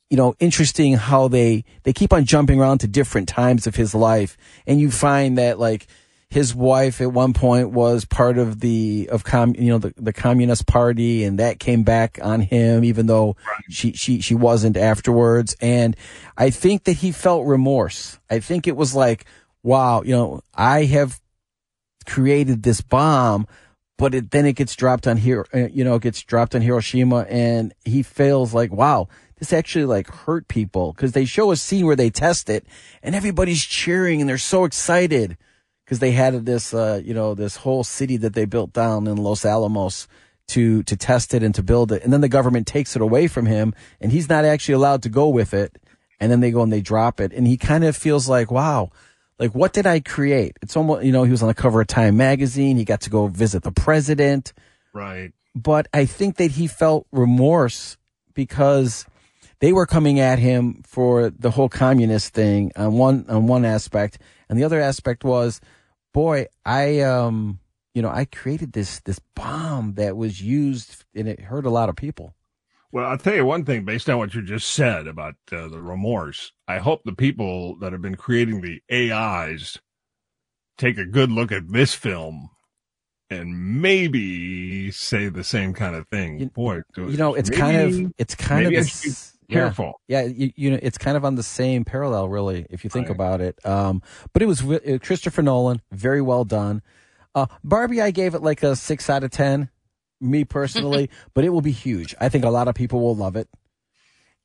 you know, interesting how they, they keep on jumping around to different times of his life. And you find that like his wife at one point was part of the, of com, you know, the, the communist party and that came back on him, even though she, she, she wasn't afterwards. And I think that he felt remorse. I think it was like, wow, you know, I have created this bomb, but it, then it gets dropped on here, uh, you know, it gets dropped on Hiroshima and he feels like, wow, this actually like hurt people because they show a scene where they test it and everybody's cheering and they're so excited because they had this, uh, you know, this whole city that they built down in Los Alamos to, to test it and to build it. And then the government takes it away from him and he's not actually allowed to go with it. And then they go and they drop it. And he kind of feels like, wow, like what did I create? It's almost, you know, he was on the cover of Time magazine. He got to go visit the president right. but I think that he felt remorse because they were coming at him for the whole communist thing on one on one aspect, and the other aspect was, boy, I um, you know, I created this this bomb that was used and it hurt a lot of people. Well, I'll tell you one thing based on what you just said about uh, the remorse. I hope the people that have been creating the AIs take a good look at this film and maybe say the same kind of thing. You- Boy, You know, it's maybe- kind of it's kind of the should be s- yeah. careful. Yeah, you, you know, it's kind of on the same parallel, really, if you think Right. about it. Um, but it was wi- uh, Christopher Nolan, very well done. Uh, Barbie, I gave it like a six out of ten, me personally, but it will be huge. I think a lot of people will love it.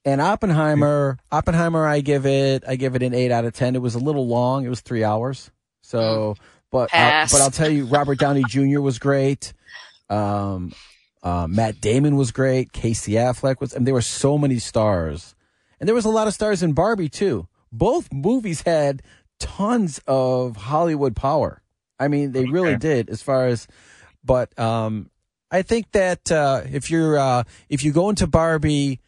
And Oppenheimer, Oppenheimer, I give it, I give it an eight out of ten. It was a little long; it was three hours. So, but Pass. but I'll tell you, Robert Downey Jr. was great. Um, uh, Matt Damon was great. Casey Affleck was, and there were so many stars, and there was a lot of stars in Barbie too. Both movies had tons of Hollywood power. I mean, they really did. As far as, but um, I think that uh, if you're uh, if you go into Barbie,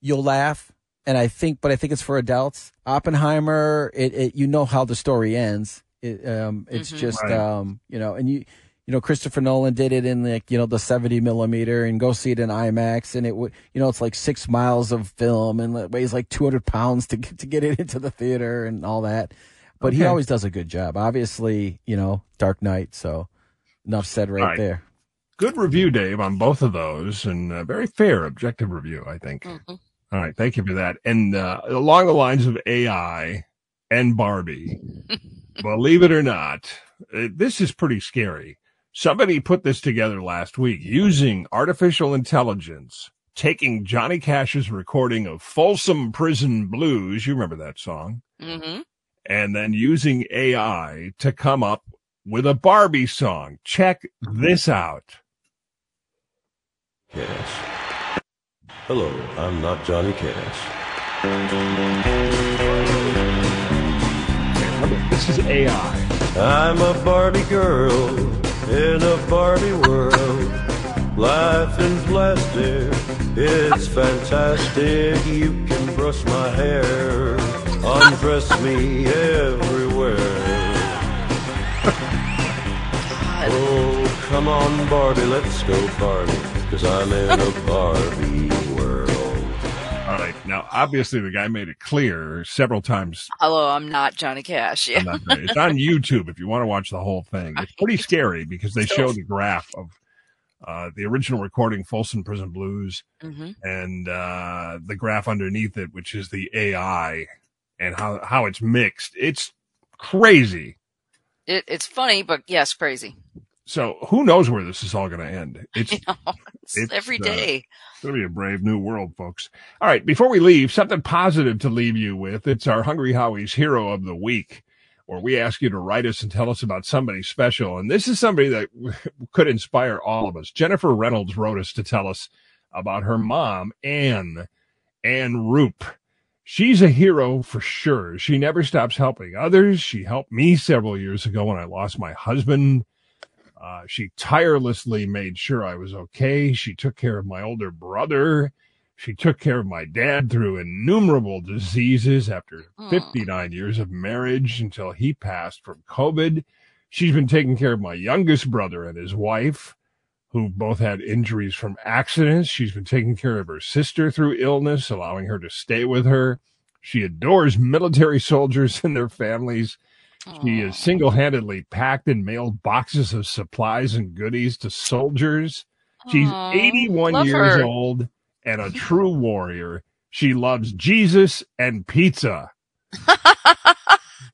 you'll laugh. And I think, but I think it's for adults. Oppenheimer, it, it you know how the story ends. It, um, it's Mhm. just Right. um, you know, and you you know Christopher Nolan did it in like you know the seventy millimeter, and go see it in IMAX, and it would you know it's like six miles of film, and it weighs like two hundred pounds to get, to get it into the theater and all that. But he always does a good job. Obviously, you know, Dark Knight. So enough said right, Right. there. Good review, Dave, on both of those, and a very fair, objective review, I think. Mhm. All right, thank you for that. And uh, along the lines of AI and Barbie, believe it or not, uh, this is pretty scary. Somebody put this together last week using artificial intelligence, taking Johnny Cash's recording of Folsom Prison Blues. You remember that song? Mhm. and then using AI to come up with a Barbie song. Check this out. Cash. Hello, I'm not Johnny Cash. This is AI. I'm a Barbie girl in a Barbie world. Life in plastic, it's fantastic. You can brush my hair, undress me everywhere. Oh, come on, Barbie, let's go Barbie, cause I'm in a Barbie right. Now, obviously, the guy made it clear several times. Hello, I'm not Johnny Cash. Yeah. Not It's on YouTube if you want to watch the whole thing. It's pretty scary because they show the graph of uh, the original recording, Folsom Prison Blues, hmm and uh, the graph underneath it, which is the AI and how, how it's mixed. It's crazy. It, it's funny, but yes, crazy. So who knows where this is all going to end? It's it's It's, every uh. It's going to be a brave new world, folks. All right. Before we leave, something positive to leave you with. It's our Hungry Howie's Hero of the Week, where we ask you to write us and tell us about somebody special. And this is somebody that could inspire all of us. Jennifer Reynolds wrote us to tell us about her mom, Anne, Anne Roop. She's a hero for sure. She never stops helping others. She helped me several years ago when I lost my husband. Uh, she tirelessly made sure I was okay. She took care of my older brother. She took care of my dad through innumerable diseases after Aw. 59 years of marriage until he passed from COVID. She's been taking care of my youngest brother and his wife, who both had injuries from accidents. She's been taking care of her sister through illness, allowing her to stay with her. She adores military soldiers and their families. She has single handedly packed and mailed boxes of supplies and goodies to soldiers. She's Aw, 81 love years her. old and a true warrior. She loves Jesus and pizza.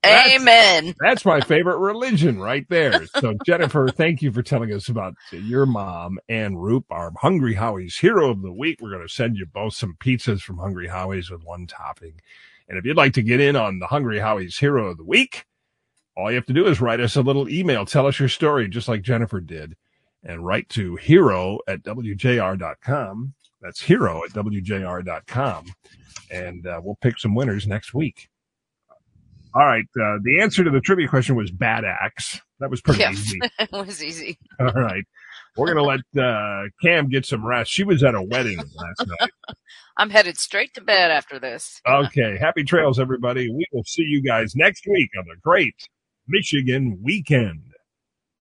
That's- Amen. That's my favorite religion right there. So, Jennifer, thank you for telling us about your mom, Anne Roop, our Hungry Howie's Hero of the Week. We're going to send you both some pizzas from Hungry Howie's with one topping. And if you'd like to get in on the Hungry Howie's Hero of the Week, all you have to do is write us a little email. Tell us your story, just like Jennifer did, and write to hero at WJR.com. That's hero at WJR.com. And uh, we'll pick some winners next week. All right. Uh, the answer to the trivia question was Bad Axe. That was pretty Yeah. easy. it was easy. All right. We're going to let uh, Cam get some rest. She was at a wedding last night. I'm headed straight to bed after this. Okay. Happy trails, everybody. We will see you guys next week on the Great Michigan Weekend.